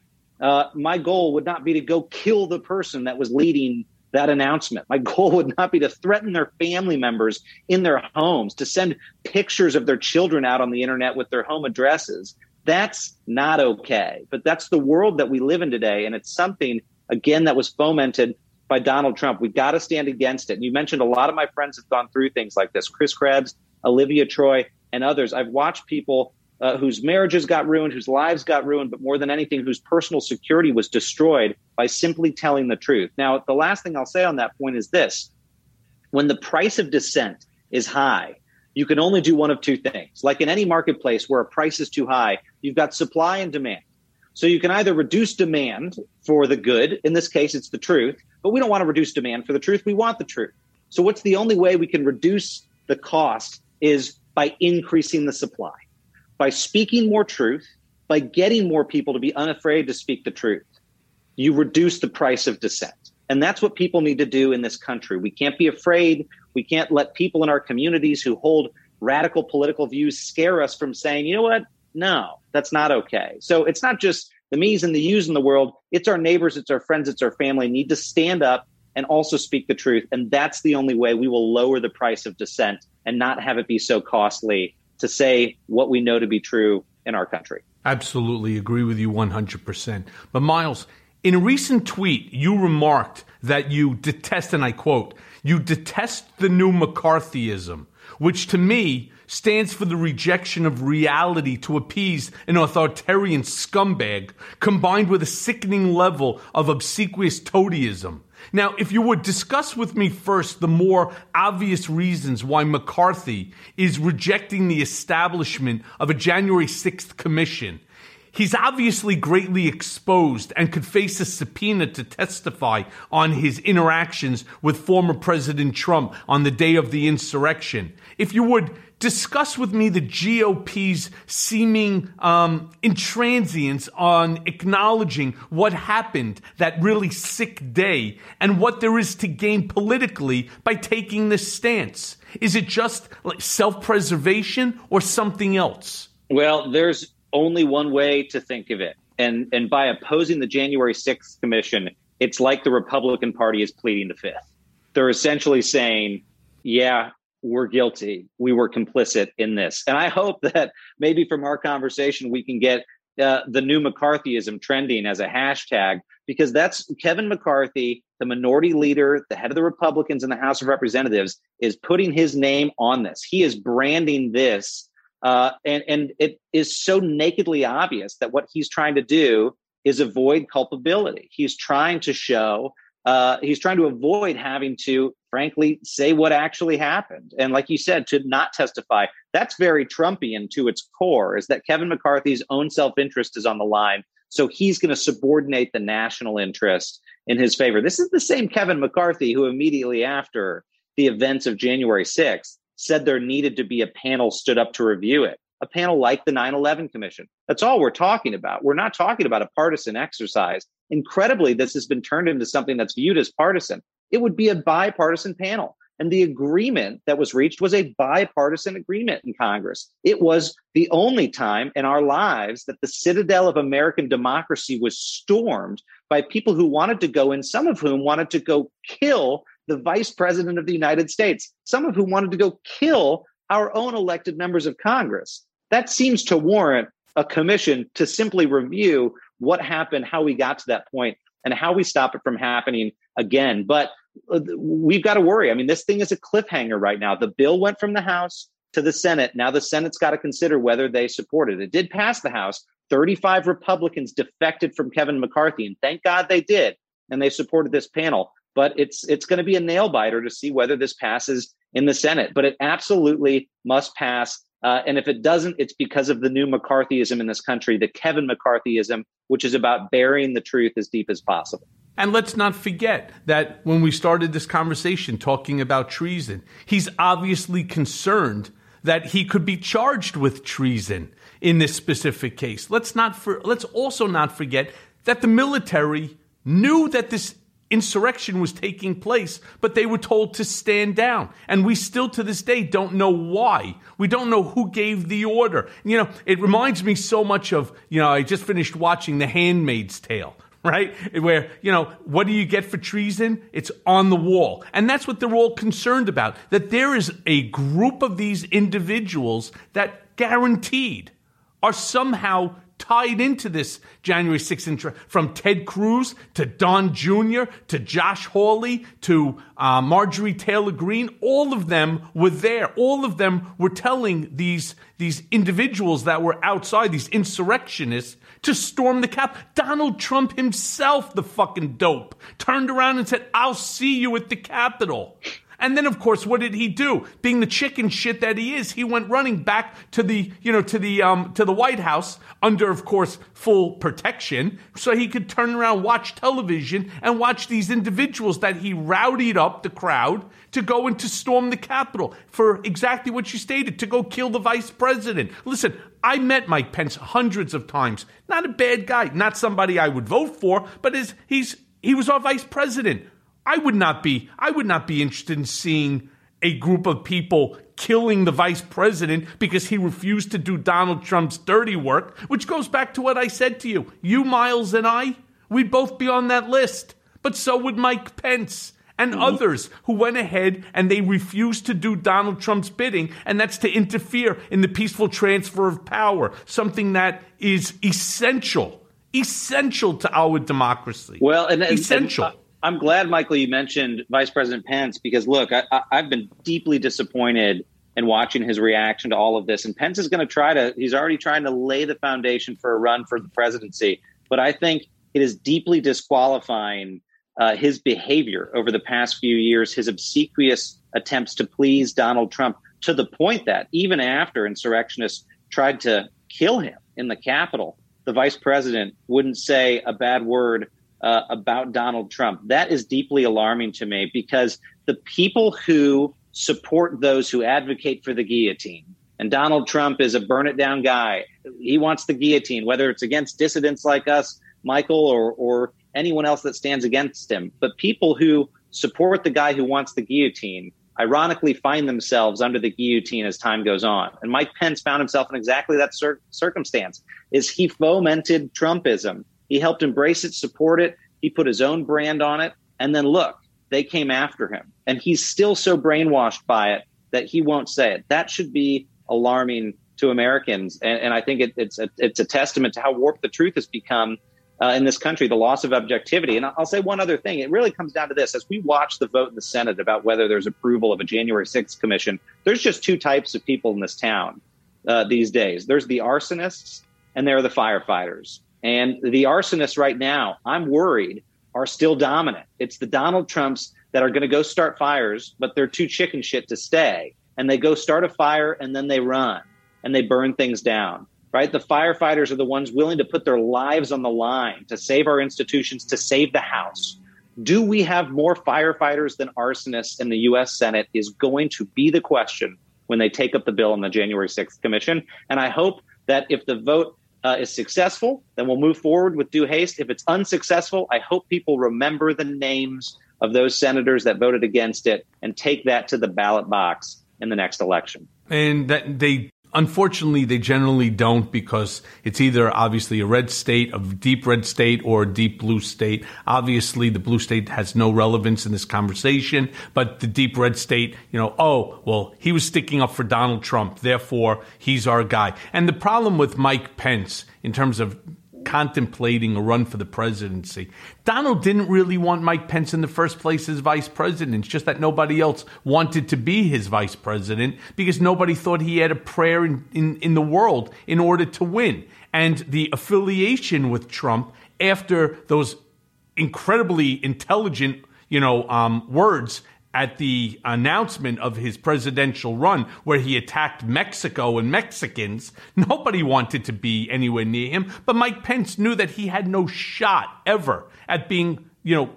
uh, my goal would not be to go kill the person that was leading that announcement. My [laughs] goal would not be to threaten their family members in their homes, to send pictures of their children out on the internet with their home addresses. That's not okay. But that's the world that we live in today. And it's something, again, that was fomented by Donald Trump. We've got to stand against it. And you mentioned a lot of my friends have gone through things like this Chris Krebs, Olivia Troye, and others. I've watched people uh, whose marriages got ruined, whose lives got ruined, but more than anything, whose personal security was destroyed by simply telling the truth. Now, the last thing I'll say on that point is this when the price of dissent is high, you can only do one of two things. Like in any marketplace where a price is too high, you've got supply and demand. So you can either reduce demand for the good, in this case, it's the truth, but we don't want to reduce demand for the truth. We want the truth. So what's the only way we can reduce the cost is by increasing the supply by speaking more truth, by getting more people to be unafraid to speak the truth, you reduce the price of dissent. And that's what people need to do in this country. We can't be afraid. We can't let people in our communities who hold radical political views scare us from saying, you know what? No, that's not okay. So it's not just the me's and the you's in the world. It's our neighbors, it's our friends, it's our family need to stand up and also speak the truth. And that's the only way we will lower the price of dissent and not have it be so costly to say what we know to be true in our country. Absolutely agree with you 100%. But Miles, in a recent tweet, you remarked that you detest, and I quote, you detest the new McCarthyism, which to me stands for the rejection of reality to appease an authoritarian scumbag, combined with a sickening level of obsequious toadyism. Now, if you would discuss with me first the more obvious reasons why McCarthy is rejecting the establishment of a January 6th commission. He's obviously greatly exposed and could face a subpoena to testify on his interactions with former President Trump on the day of the insurrection. If you would discuss with me the GOP's seeming um, intransience on acknowledging what happened that really sick day and what there is to gain politically by taking this stance. Is it just like self preservation or something else? Well, there's only one way to think of it. And, and by opposing the January 6th commission, it's like the Republican Party is pleading the fifth. They're essentially saying, yeah, we're guilty. We were complicit in this. And I hope [laughs] that maybe from our conversation, we can get uh, the new McCarthyism trending as a hashtag, because that's Kevin McCarthy, the minority leader, the head of the Republicans in the House of Representatives, is putting his name on this. He is branding this. Uh, and, and it is so nakedly obvious that what he's trying to do is avoid culpability. He's trying to show uh, he's trying to avoid having to, frankly, say what actually happened. And like you said, to not testify, that's very Trumpian to its core, is that Kevin McCarthy's own self interest is on the line. So he's going to subordinate the national interest in his favor. This is the same Kevin McCarthy who immediately after the events of January 6th said there needed to be a panel stood up to review it a panel like the 9 11 Commission. That's all we're talking about. We're not talking about a partisan exercise. Incredibly, this has been turned into something that's viewed as partisan. It would be a bipartisan panel. And the agreement that was reached was a bipartisan agreement in Congress. It was the only time in our lives that the citadel of American democracy was stormed by people who wanted to go in, some of whom wanted to go kill the vice president of the United States, some of whom wanted to go kill our own elected members of Congress that seems to warrant a commission to simply review what happened, how we got to that point, and how we stop it from happening again. But we've got to worry. I mean, this thing is a cliffhanger right now. The bill went from the House to the Senate. Now the Senate's got to consider whether they support it. It did pass the House. 35 Republicans defected from Kevin McCarthy, and thank God they did, and they supported this panel. But it's it's going to be a nail biter to see whether this passes in the Senate. But it absolutely must pass uh, and if it doesn't, it's because of the new McCarthyism in this country, the Kevin McCarthyism, which is about burying the truth as deep as possible. And let's not forget that when we started this conversation talking about treason, he's obviously concerned that he could be charged with treason in this specific case. Let's not for, let's also not forget that the military knew that this insurrection was taking place, but they were told to stand down. And we still to this day don't know why. We don't know who gave the order. You know, it reminds me so much of, you know, I just finished watching The Handmaid's Tale. Right? Where, you know, what do you get for treason? It's on the wall. And that's what they're all concerned about. That there is a group of these individuals that guaranteed are somehow tied into this January 6th from Ted Cruz to Don Jr. to Josh Hawley to uh, Marjorie Taylor Greene. All of them were there. All of them were telling these, these individuals that were outside, these insurrectionists, to storm the cap. Donald Trump himself, the fucking dope, turned around and said, I'll see you at the Capitol. And then, of course, what did he do? Being the chicken shit that he is, he went running back to the, you know, to the, um, to the White House under, of course, full protection, so he could turn around, watch television, and watch these individuals that he rowdied up the crowd to go and to storm the Capitol for exactly what you stated, to go kill the vice president. Listen, I met Mike Pence hundreds of times. Not a bad guy, not somebody I would vote for, but is he's he was our vice president. I would not be I would not be interested in seeing a group of people killing the vice president because he refused to do Donald Trump's dirty work, which goes back to what I said to you. You, Miles, and I, we'd both be on that list. But so would Mike Pence and others who went ahead and they refused to do Donald Trump's bidding, and that's to interfere in the peaceful transfer of power, something that is essential, essential to our democracy. Well, and, and essential. and, uh, I'm glad, Michael, you mentioned Vice President Pence because look, I, I've been deeply disappointed in watching his reaction to all of this. And Pence is going to try to, he's already trying to lay the foundation for a run for the presidency. But I think it is deeply disqualifying uh, his behavior over the past few years, his obsequious attempts to please Donald Trump to the point that even after insurrectionists tried to kill him in the Capitol, the vice president wouldn't say a bad word uh, about Donald Trump. That is deeply alarming to me because the people who support those who advocate for the guillotine, and Donald Trump is a burn it down guy. He wants the guillotine, whether it's against dissidents like us, Michael, or, or anyone else that stands against him. But people who support the guy who wants the guillotine ironically find themselves under the guillotine as time goes on. And Mike Pence found himself in exactly that cir- circumstance. Is he fomented Trumpism? He helped embrace it, support it. He put his own brand on it. And then look, they came after him. And he's still so brainwashed by it that he won't say it. That should be alarming to Americans. And, and I think it, it's, a, it's a testament to how warped the truth has become uh, in this country, the loss of objectivity. And I'll say one other thing. It really comes down to this. As we watch the vote in the Senate about whether there's approval of a January 6th commission, there's just two types of people in this town uh, these days. There's the arsonists and there are the firefighters. And the arsonists right now, I'm worried, are still dominant. It's the Donald Trumps that are going to go start fires, but they're too chicken shit to stay. And they go start a fire and then they run and they burn things down, right? The firefighters are the ones willing to put their lives on the line to save our institutions, to save the House. Do we have more firefighters than arsonists in the U.S. Senate is going to be the question when they take up the bill in the January 6th commission. And I hope that if the vote uh, is successful, then we'll move forward with due haste. If it's unsuccessful, I hope people remember the names of those senators that voted against it and take that to the ballot box in the next election. And that they unfortunately they generally don't because it's either obviously a red state, a deep red state, or a deep blue state. Obviously, the blue state has no relevance in this conversation, but the deep red state, you know, oh, well, he was sticking up for Donald Trump, therefore he's our guy. And the problem with Mike Pence in terms of contemplating a run for the presidency. Donald didn't really want Mike Pence in the first place as vice president. It's just that nobody else wanted to be his vice president because nobody thought he had a prayer in, in, in the world in order to win. And the affiliation with Trump after those incredibly intelligent, you know, um, words at the announcement of his presidential run where he attacked Mexico and Mexicans. [laughs] Nobody wanted to be anywhere near him, but Mike Pence knew that he had no shot ever at being, you know,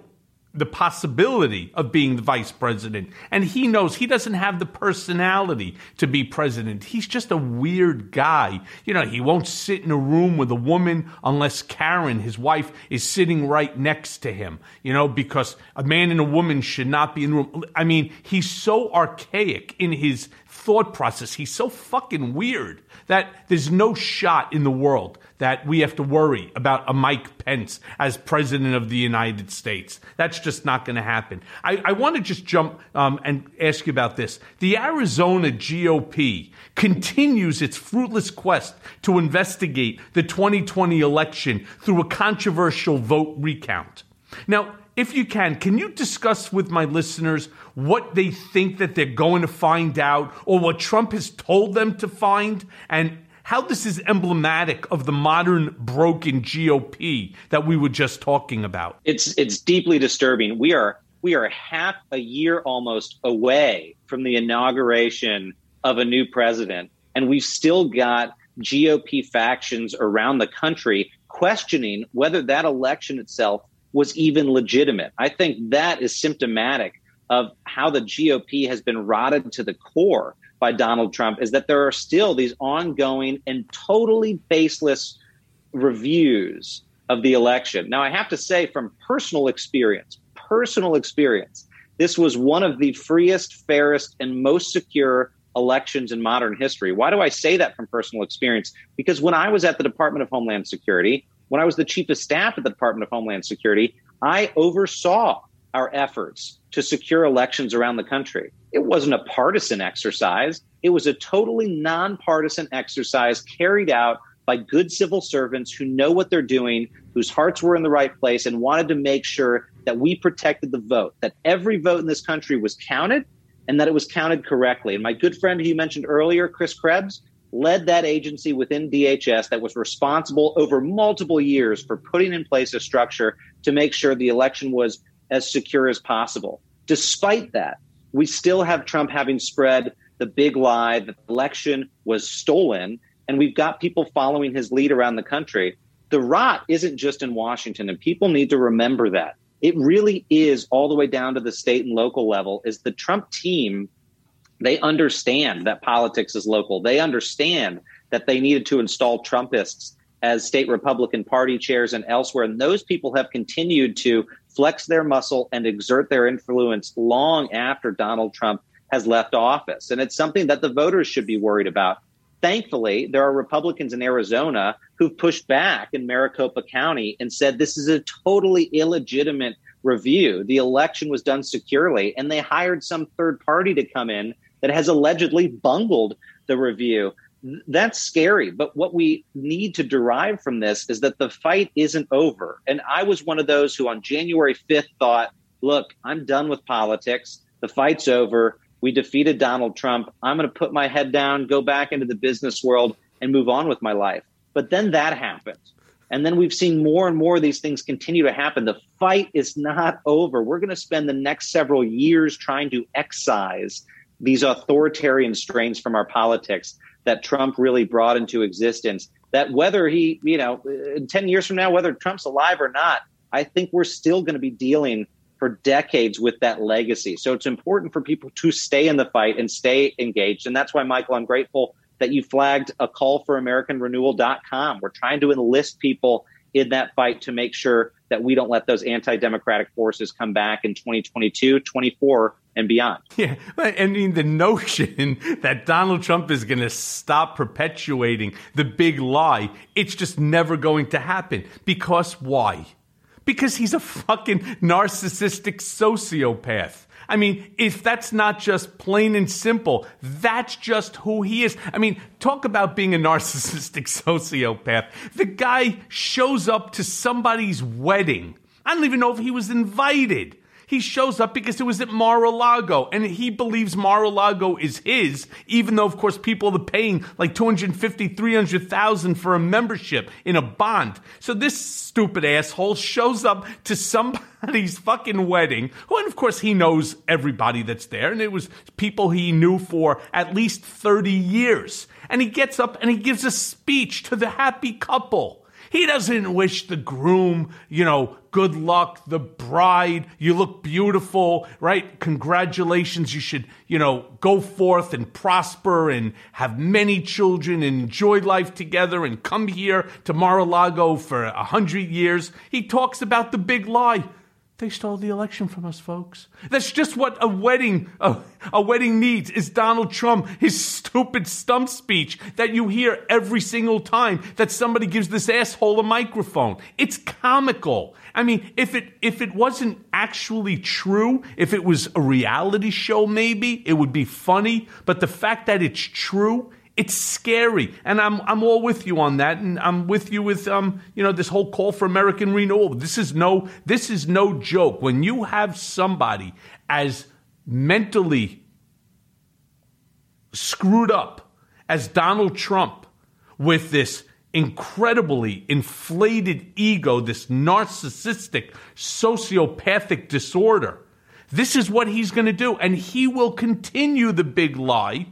the possibility of being the vice president. And he knows he doesn't have the personality to be president. He's just a weird guy. You know, he won't sit in a room with a woman unless Karen, his wife, is sitting right next to him, you know, because a man and a woman should not be in the room. I mean, he's so archaic in his thought process. He's so fucking weird that there's no shot in the world that we have to worry about a Mike Pence as president of the United States. That's just not going to happen. I, I want to just jump um, and ask you about this. The Arizona GOP continues its fruitless quest to investigate the 2020 election through a controversial vote recount. Now, if you can, can you discuss with my listeners what they think that they're going to find out or what Trump has told them to find and how this is emblematic of the modern broken GOP that we were just talking about? It's it's deeply disturbing. We are we are half a year almost away from the inauguration of a new president, and we've still got GOP factions around the country questioning whether that election itself was even legitimate. I think that is symptomatic of how the GOP has been rotted to the core by Donald Trump is that there are still these ongoing and totally baseless reviews of the election. Now, I have to say, from personal experience, personal experience, this was one of the freest, fairest, and most secure elections in modern history. Why do I say that from personal experience? Because when I was at the Department of Homeland Security, when I was the chief of staff at the Department of Homeland Security, I oversaw our efforts to secure elections around the country. It wasn't a partisan exercise, it was a totally nonpartisan exercise carried out by good civil servants who know what they're doing, whose hearts were in the right place, and wanted to make sure that we protected the vote, that every vote in this country was counted and that it was counted correctly. And my good friend who you mentioned earlier, Chris Krebs, led that agency within DHS that was responsible over multiple years for putting in place a structure to make sure the election was as secure as possible. Despite that, we still have Trump having spread the big lie that the election was stolen, and we've got people following his lead around the country. The rot isn't just in Washington, and people need to remember that. It really is all the way down to the state and local level. Is the Trump team? They understand that politics is local. They understand that they needed to install Trumpists as state Republican Party chairs and elsewhere. And those people have continued to flex their muscle and exert their influence long after Donald Trump has left office. And it's something that the voters should be worried about. Thankfully, there are Republicans in Arizona who've pushed back in Maricopa County and said this is a totally illegitimate review. The election was done securely, and they hired some third party to come in that has allegedly bungled the review. That's scary. But what we need to derive from this is that the fight isn't over. And I was one of those who on January 5th thought, look, I'm done with politics. The fight's over. We defeated Donald Trump. I'm going to put my head down, go back into the business world, and move on with my life. But then that happened. And then we've seen more and more of these things continue to happen. The fight is not over. We're going to spend the next several years trying to excise these authoritarian strains from our politics that Trump really brought into existence. That whether he, you know, uh, 10 years from now, whether Trump's alive or not, I think we're still going to be dealing for decades with that legacy. So it's important for people to stay in the fight and stay engaged. And that's why, Michael, I'm grateful that you flagged a call for AmericanRenewal.com. We're trying to enlist people in that fight to make sure that we don't let those anti democratic forces come back in 2022, 24, and beyond. Yeah. I mean, the notion [laughs] that Donald Trump is going to stop perpetuating the big lie, it's just never going to happen. Because why? Because he's a fucking narcissistic sociopath. I mean, if that's not just plain and simple, that's just who he is. I mean, talk about being a [laughs] narcissistic sociopath. The guy shows up to somebody's wedding. I don't even know if he was invited. He shows up because it was at Mar-a-Lago and he believes Mar-a-Lago is his, even though, of course, people are paying like 250, 300,000 for a membership in a bond. So this stupid asshole shows up to somebody's fucking wedding, and of course, he knows everybody that's there. And it was people he knew for at least 30 years. And he gets up and he gives a speech to the happy couple. He doesn't wish the groom, you know, good luck, the bride, you look beautiful, right? Congratulations. You should, you know, go forth and prosper and have many children and enjoy life together and come here to Mar-a-Lago for a hundred years. He talks about the big lie. They stole the election from us, folks. That's just what a wedding, a, a, wedding needs is Donald Trump, his stupid stump speech that you hear every single time that somebody gives this asshole a microphone. It's comical. I mean, if it, if it wasn't actually true, if it was a reality show, maybe it would be funny. But the fact that it's true, it's scary, and I'm I'm all with you on that, and I'm with you with um you know this whole call for American renewal. This is no this is no joke. When you have somebody as mentally screwed up as Donald Trump with this incredibly inflated ego, this narcissistic sociopathic disorder This is what he's going to do. And he will continue the big lie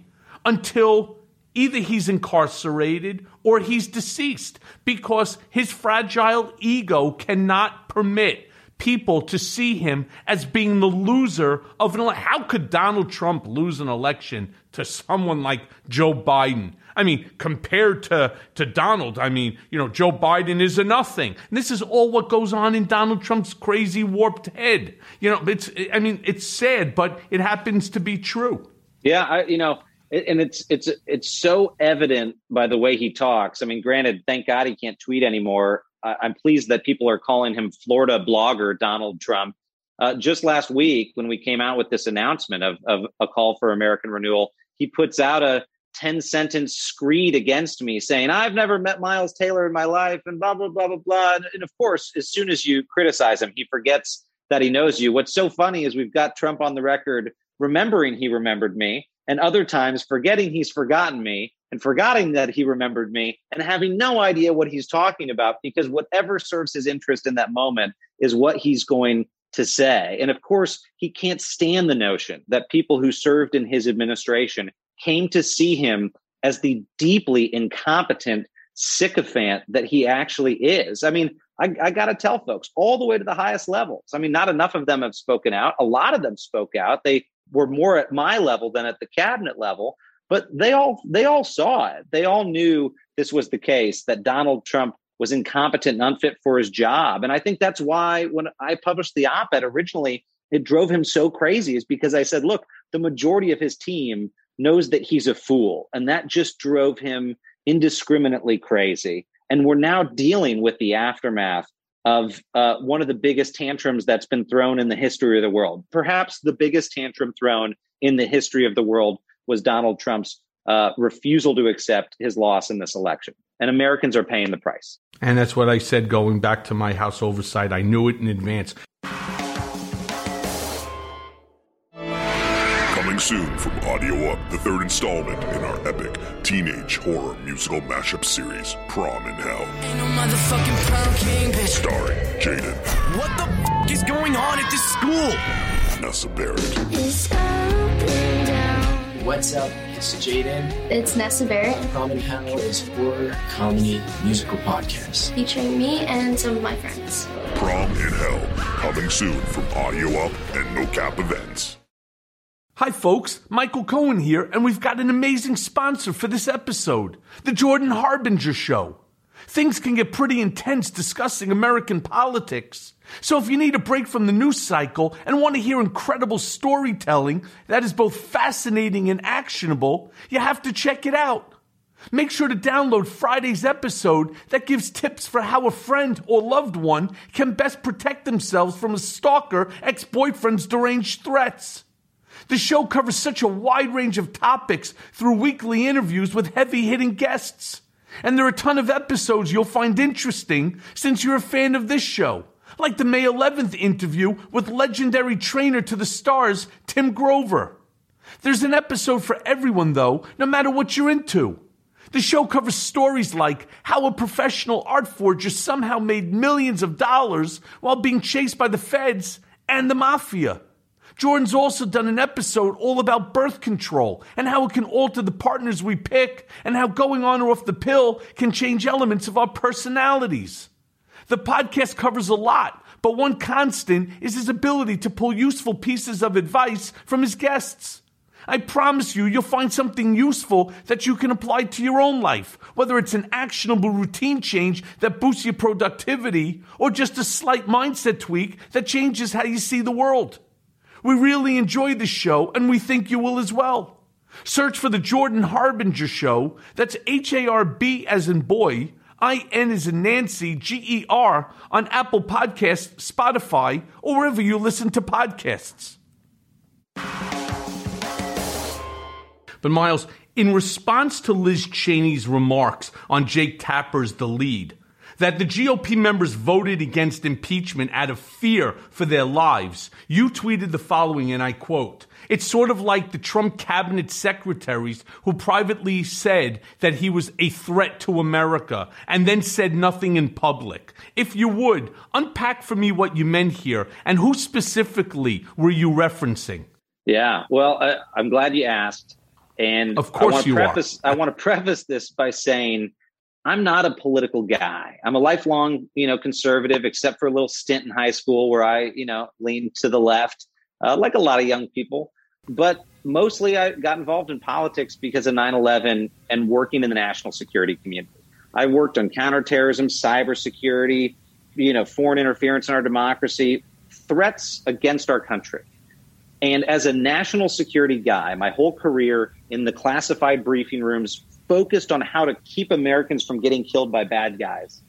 until either he's incarcerated or he's deceased because his fragile ego cannot permit people to see him as being the loser of an election. How could Donald Trump lose an election to someone like Joe Biden? I mean, compared to, to Donald, I mean, you know, Joe Biden is a nothing. And this is all what goes on in Donald Trump's crazy warped head. You know, it's, I mean, it's sad, but it happens to be true. Yeah, I, you know, and it's it's it's so evident by the way he talks. I mean, granted, thank God he can't tweet anymore. I'm pleased that people are calling him Florida blogger Donald Trump. Uh, just last week, when we came out with this announcement of, of a call for American renewal, he puts out a 10 sentence screed against me saying, I've never met Miles Taylor in my life, and blah, blah, blah, blah, blah. And of course, as soon as you criticize him, he forgets that he knows you. What's so funny is we've got Trump on the record remembering he remembered me, and other times forgetting he's forgotten me, and forgetting that he remembered me, and having no idea what he's talking about because whatever serves his interest in that moment is what he's going to say. And of course, he can't stand the notion that people who served in his administration came to see him as the deeply incompetent sycophant that he actually is. I mean, I, I got to tell folks all the way to the highest levels. I mean, not enough of them have spoken out. A lot of them spoke out. They were more at my level than at the cabinet level, but they all they all saw it. They all knew this was the case that Donald Trump was incompetent and unfit for his job. And I think that's why when I published the op-ed originally, it drove him so crazy is because I said, look, the majority of his team knows that he's a fool. And that just drove him indiscriminately crazy. And we're now dealing with the aftermath of uh, one of the biggest tantrums that's been thrown in the history of the world. Perhaps the biggest tantrum thrown in the history of the world was Donald Trump's uh, refusal to accept his loss in this election. And Americans are paying the price. And that's what I said going back to my House oversight. I knew it in advance. Soon from Audio Up, the third installment in our epic teenage horror musical mashup series, Prom in Hell. Ain't no motherfucking prom king, bitch. Starring Jaden, What the f- is going on at this school? Nessa Barrett, What's up? It's Jaden. It's Nessa Barrett. Prom in Hell is horror comedy musical podcast. Featuring me and some of my friends. Prom in Hell, coming soon from Audio Up and No Cap Events. Hi, folks. Michael Cohen here, and we've got an amazing sponsor for this episode The Jordan Harbinger Show. Things can get pretty intense discussing American politics. So if you need a break from the news cycle and want to hear incredible storytelling that is both fascinating and actionable, you have to check it out. Make sure to download Friday's episode that gives tips for how a friend or loved one can best protect themselves from a stalker, ex boyfriend's deranged threats. The show covers such a wide range of topics through weekly interviews with heavy hitting guests. And there are a ton of episodes you'll find interesting since you're a fan of this show, like the May 11th interview with legendary trainer to the stars, Tim Grover. There's an episode for everyone, though, no matter what you're into. The show covers stories like how a professional art forger somehow made millions of dollars while being chased by the feds and the mafia. Jordan's also done an episode all about birth control and how it can alter the partners we pick and how going on or off the pill can change elements of our personalities. The podcast covers a lot, but one constant is his ability to pull useful pieces of advice from his guests. I promise you, you'll find something useful that you can apply to your own life, whether it's an actionable routine change that boosts your productivity or just a slight mindset tweak that changes how you see the world. We really enjoy this show and we think you will as well. Search for the Jordan Harbinger Show. That's H A R B as in boy, I N as in Nancy, G E R on Apple Podcasts, Spotify, or wherever you listen to podcasts. But Miles, in response to Liz Cheney's remarks on Jake Tapper's The Lead, that the GOP members voted against impeachment out of fear for their lives. You tweeted the following, and I quote, it's sort of like the Trump cabinet secretaries who privately said that he was a threat to America and then said nothing in public. If you would, unpack for me what you meant here and who specifically were you referencing? Yeah, well, I, I'm glad you asked. And Of course I want to are. preface, I want to preface this by saying I'm not a political guy. I'm a lifelong, you know, conservative, except for a little stint in high school where I, you know, leaned to the left, uh, like a lot of young people. But mostly I got involved in politics because of 9 11 and working in the national security community. I worked on counterterrorism, cybersecurity, you know, foreign interference in our democracy, threats against our country. And as a national security guy, my whole career in the classified briefing rooms focused on how to keep Americans from getting killed by bad guys.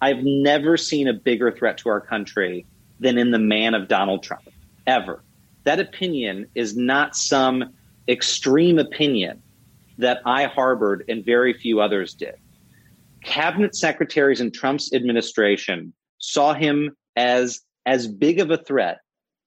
I've never seen a bigger threat to our country than in the man of Donald Trump, ever. That opinion is not some extreme opinion that I harbored and very few others did. Cabinet secretaries in Trump's administration saw him as as big of a threat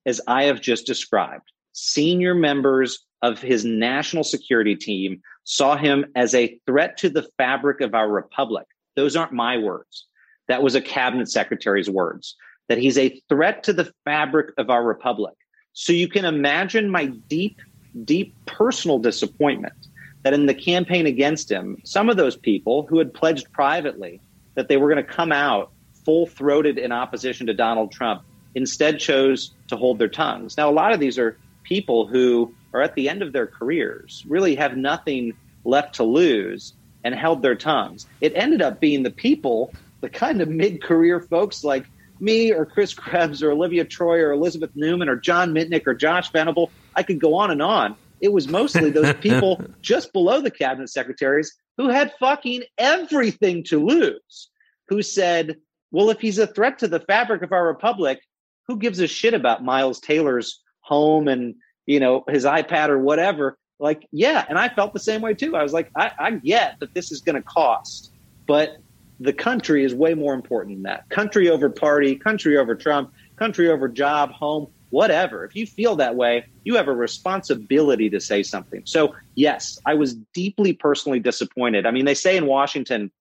as I have just described. Senior members of his national security team saw him as a threat to the fabric of our republic. Those aren't my words. That was a cabinet secretary's words, that he's a threat to the fabric of our republic. So you can imagine my deep, deep personal disappointment that in the campaign against him, some of those people who had pledged privately that they were going to come out full throated in opposition to Donald Trump instead chose to hold their tongues. Now, a lot of these are people who are at the end of their careers, really have nothing left to lose, and held their tongues. It ended up being the people, the kind of mid career folks like me or Chris Krebs or Olivia Troye or Elizabeth Neumann or John Mitnick or Josh Venable. I could go on and on. It was mostly those [laughs] people just below the cabinet secretaries who had fucking everything to lose, who said, well, if he's a threat to the fabric of our republic, who gives a shit about Miles Taylor's home and you know his iPad or whatever? Like, yeah, and I felt the same way too. I was like, I, I get that this is going to cost, but the country is way more important than that. Country over party, country over Trump, country over job, home, whatever. If you feel that way, you have a responsibility to say something. So, yes, I was deeply personally disappointed. I mean, they say in Washington,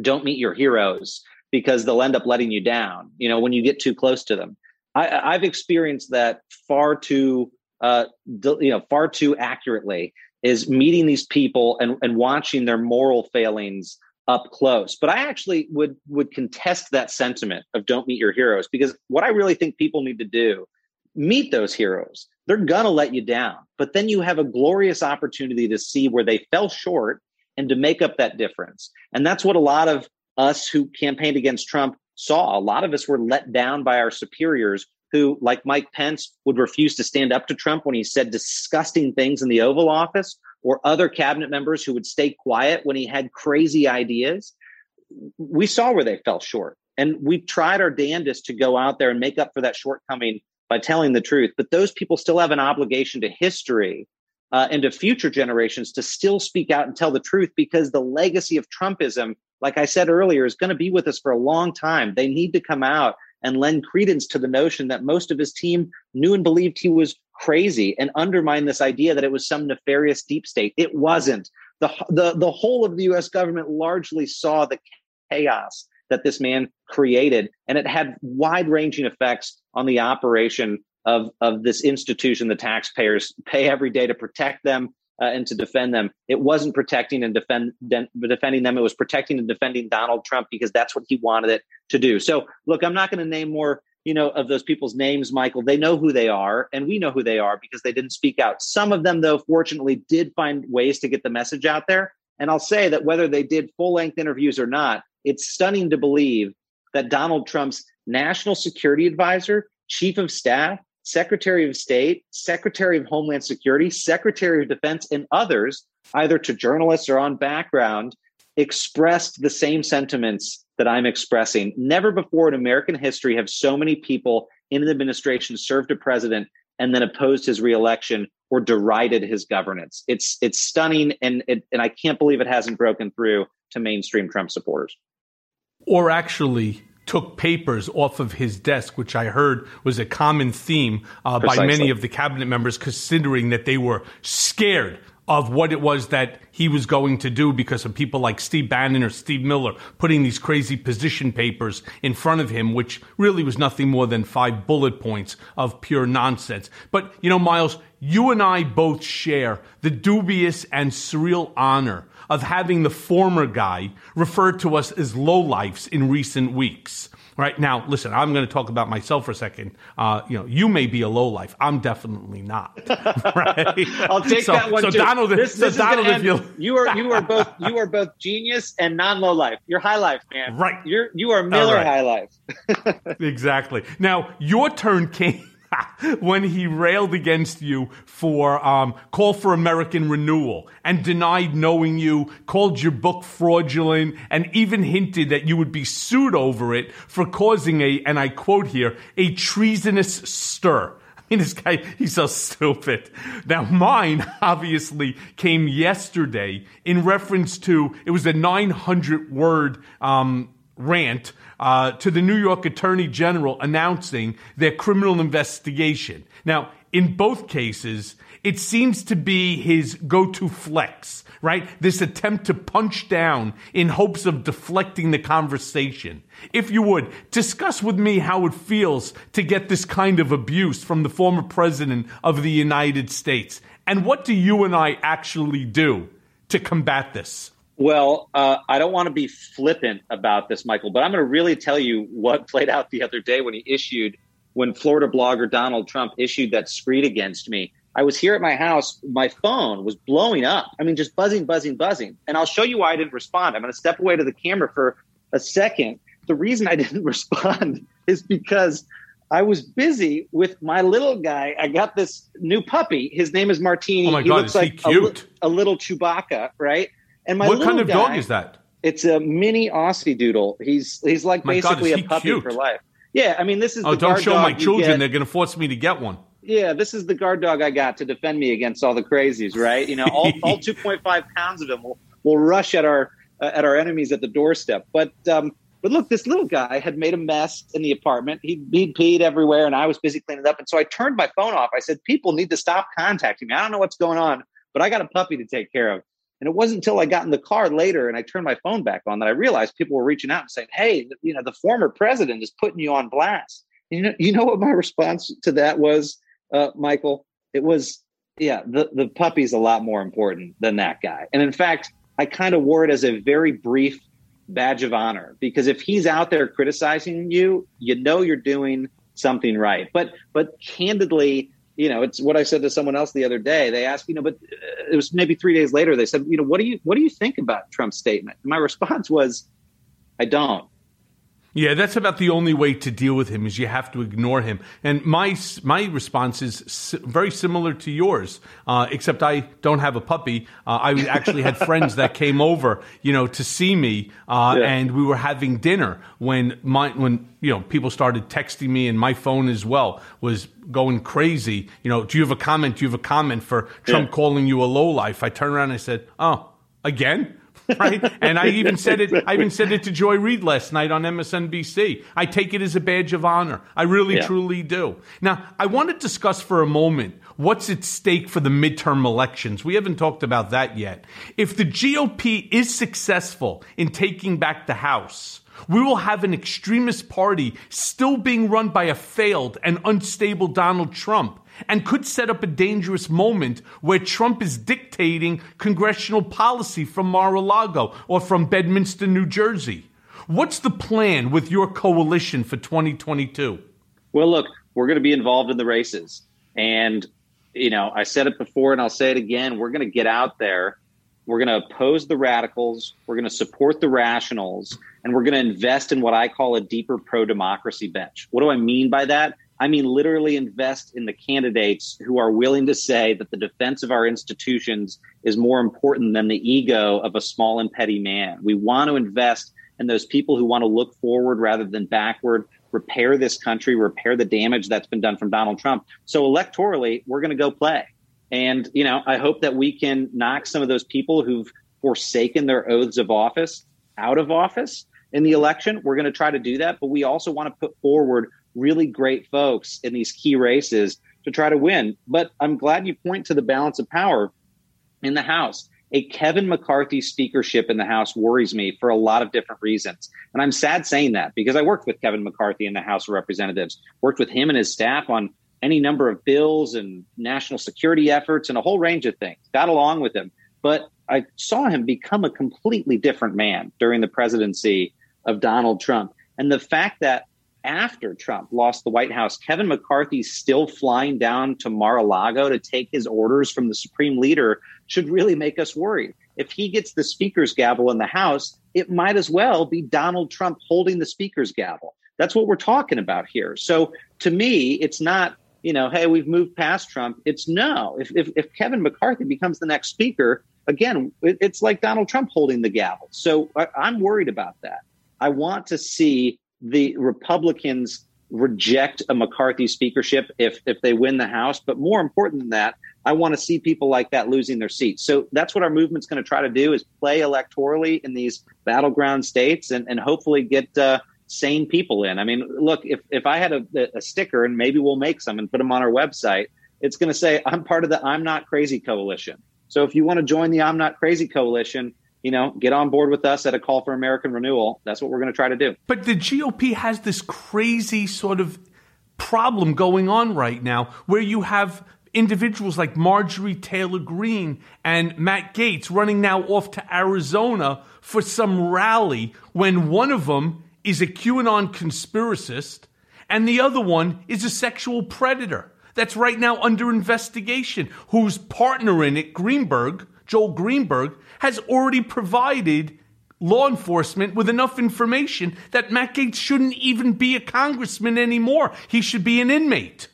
don't meet your heroes because they'll end up letting you down, you know, when you get too close to them. I, I've experienced that far too, uh, you know, far too accurately is meeting these people and, and watching their moral failings up close. But I actually would would contest that sentiment of don't meet your heroes because what I really think people need to do meet those heroes. They're gonna let you down, but then you have a glorious opportunity to see where they fell short and to make up that difference. And that's what a lot of us who campaigned against Trump saw. A lot of us were let down by our superiors who, like Mike Pence, would refuse to stand up to Trump when he said disgusting things in the Oval Office, or other cabinet members who would stay quiet when he had crazy ideas. We saw where they fell short. And we tried our damnedest to go out there and make up for that shortcoming by telling the truth. But those people still have an obligation to history uh, and to future generations to still speak out and tell the truth because the legacy of Trumpism, like I said earlier, is going to be with us for a long time. They need to come out and lend credence to the notion that most of his team knew and believed he was crazy and undermine this idea that it was some nefarious deep state. It wasn't. The, the, the whole of the US government largely saw the chaos that this man created, and it had wide ranging effects on the operation of, of this institution the taxpayers pay every day to protect them uh, and to defend them. It wasn't protecting and defend, de- defending them. It was protecting and defending Donald Trump because that's what he wanted it to do. So, look, I'm not going to name more, you know, of those people's names, Michael. They know who they are, and we know who they are because they didn't speak out. Some of them, though, fortunately, did find ways to get the message out there. And I'll say that whether they did full length interviews or not, it's stunning to believe that Donald Trump's national security advisor, chief of staff, Secretary of State, Secretary of Homeland Security, Secretary of Defense, and others, either to journalists or on background, expressed the same sentiments that I'm expressing. Never before in American history have so many people in an administration served a president and then opposed his reelection or derided his governance. It's it's stunning, and it, and I can't believe it hasn't broken through to mainstream Trump supporters. or actually took papers off of his desk, which I heard was a common theme uh, by many of the cabinet members, considering that they were scared of what it was that he was going to do because of people like Steve Bannon or Steve Miller putting these crazy position papers in front of him, which really was nothing more than five bullet points of pure nonsense. But, you know, Miles, you and I both share the dubious and surreal honor of having the former guy referred to us as lowlifes in recent weeks. Right now, listen. I'm going to talk about myself for a second. Uh, you know, you may be a lowlife. I'm definitely not. [laughs] right? [laughs] I'll take So- that one So too. Donald, This- so this Donald, if you you are you are [laughs] both you are both genius and non low life. You're high life, man. Right. You're you are Miller right. high life. exactly. Now, your turn came [laughs] when he railed against you for um, call for American renewal and denied knowing you, called your book fraudulent, and even hinted that you would be sued over it for causing a, and I quote here, a treasonous stir. [laughs] I mean, this guy, he's so stupid. Now, mine [laughs] obviously came yesterday in reference to, it was a 900 word um, rant uh, to the New York Attorney General announcing their criminal investigation. Now, in both cases, it seems to be his go to flex, right? This attempt to punch down in hopes of deflecting the conversation. If you would, discuss with me how it feels to get this kind of abuse from the former president of the United States. And what do you and I actually do to combat this? Well, uh, I don't want to be flippant about this, Michael, but I'm going to really tell you what [laughs] played out the other day when he issued, when Florida blogger Donald Trump issued that screed against me. I was here at my house. My phone was blowing up. I mean, just buzzing, buzzing, buzzing. And I'll show you why I didn't respond. I'm going to step away to the camera for a second. The reason I [laughs] didn't respond is because I was busy with my little guy. I got this new puppy. His name is Martini. Oh my he God, looks is he like a cute? A, little Chewbacca, right? And my what kind of dog is that? it's a mini Aussie Doodle. He's he's like My basically is he a puppy cute? for life. Yeah, I mean this is Oh, the don't show dog my children. They're going to force me to get one. yeah, this is the guard dog I got to defend me against all the crazies, right? You know, all, all [laughs] 2.5 pounds of them will, will rush at our uh, at our enemies at the doorstep. But um, but look, this little guy had made a mess in the apartment. He he'd peed everywhere, and I was busy cleaning it up. And so I turned my phone off. I said, "People need to stop contacting me. I don't know what's going on, but I got a puppy to take care of." And it wasn't until I got in the car later and I turned my phone back on that I realized people were reaching out and saying, "Hey, you know, the former president is putting you on blast." You know, you know what my response to that was, uh, Michael? It was, yeah, the the puppy's a lot more important than that guy. And in fact, I kind of wore it as a very brief badge of honor because if he's out there criticizing you, you know you're doing something right. But but candidly, you know, it's what I said to someone else the other day. They asked, you know, but uh, it was maybe three days later. They said, you know, what do you what do you think about Trump's statement? And my response was, I don't. Yeah, that's about the only way to deal with him is you have to ignore him. And my my response is very similar to yours, uh, except I don't have a puppy. Uh, I actually had friends that came over, you know, to see me, uh, Yeah. and we were having dinner when my when you know people started texting me, and my phone as well was going crazy. You know, do you have a comment? Do you have a comment for Trump Yeah. calling you a lowlife? I turned around and I said, "Oh, again." [laughs] right? And I even said it. I even said it to Joy Reid last night on MSNBC. I take it as a badge of honor. I really, Yeah. truly do. Now, I want to discuss for a moment what's at stake for the midterm elections. We haven't talked about that yet. If the GOP is successful in taking back the House. We will have an extremist party still being run by a failed and unstable Donald Trump and could set up a dangerous moment where Trump is dictating congressional policy from Mar-a-Lago or from Bedminster, New Jersey. What's the plan with your coalition for 2022? Well, look, we're going to be involved in the races. And, you know, I said it before and I'll say it again. We're going to get out there. We're going to oppose the radicals. We're going to support the rationals. And we're going to invest in what I call a deeper pro democracy bench. What do I mean by that? I mean, literally invest in the candidates who are willing to say that the defense of our institutions is more important than the ego of a small and petty man. We want to invest in those people who want to look forward rather than backward, repair this country, repair the damage that's been done from Donald Trump. So electorally, we're going to go play. And, you know, I hope that we can knock some of those people who've forsaken their oaths of office out of office. in the election. We're going to try to do that, but we also want to put forward really great folks in these key races to try to win. But I'm glad you point to the balance of power in the House. A Kevin McCarthy speakership in the House worries me for a lot of different reasons. And I'm sad saying that because I worked with Kevin McCarthy in the House of Representatives, worked with him and his staff on any number of bills and national security efforts and a whole range of things, got along with him. But I saw him become a completely different man during the presidency of Donald Trump. And the fact that after Trump lost the White House, Kevin McCarthy's still flying down to Mar a Lago to take his orders from the supreme leader should really make us worried. If he gets the speaker's gavel in the House, it might as well be Donald Trump holding the speaker's gavel. That's what we're talking about here. So to me, it's not, you know, hey, we've moved past Trump. It's no. If, if, if Kevin McCarthy becomes the next speaker, again, it, it's like Donald Trump holding the gavel. So I, I'm worried about that. I want to see the Republicans reject a McCarthy speakership if if they win the House. But more important than that, I want to see people like that losing their seats. So that's what our movement's going to try to do: is play electorally in these battleground states and and hopefully get. Uh, sane people in. I mean, look, if, if I had a, a sticker and maybe we'll make some and put them on our website, it's going to say, I'm part of the I'm Not Crazy Coalition. So if you want to join the I'm Not Crazy Coalition, you know, get on board with us at a call for American renewal. That's what we're going to try to do. But the GOP has this crazy sort of problem going on right now where you have individuals like Marjorie Taylor Greene and Matt Gaetz running now off to Arizona for some rally when one of them is a QAnon conspiracist and the other one is a sexual predator that's right now under investigation, whose partner in it, Greenberg, Joel Greenberg, has already provided law enforcement with enough information that Matt Gaetz shouldn't even be a congressman anymore. He should be an inmate.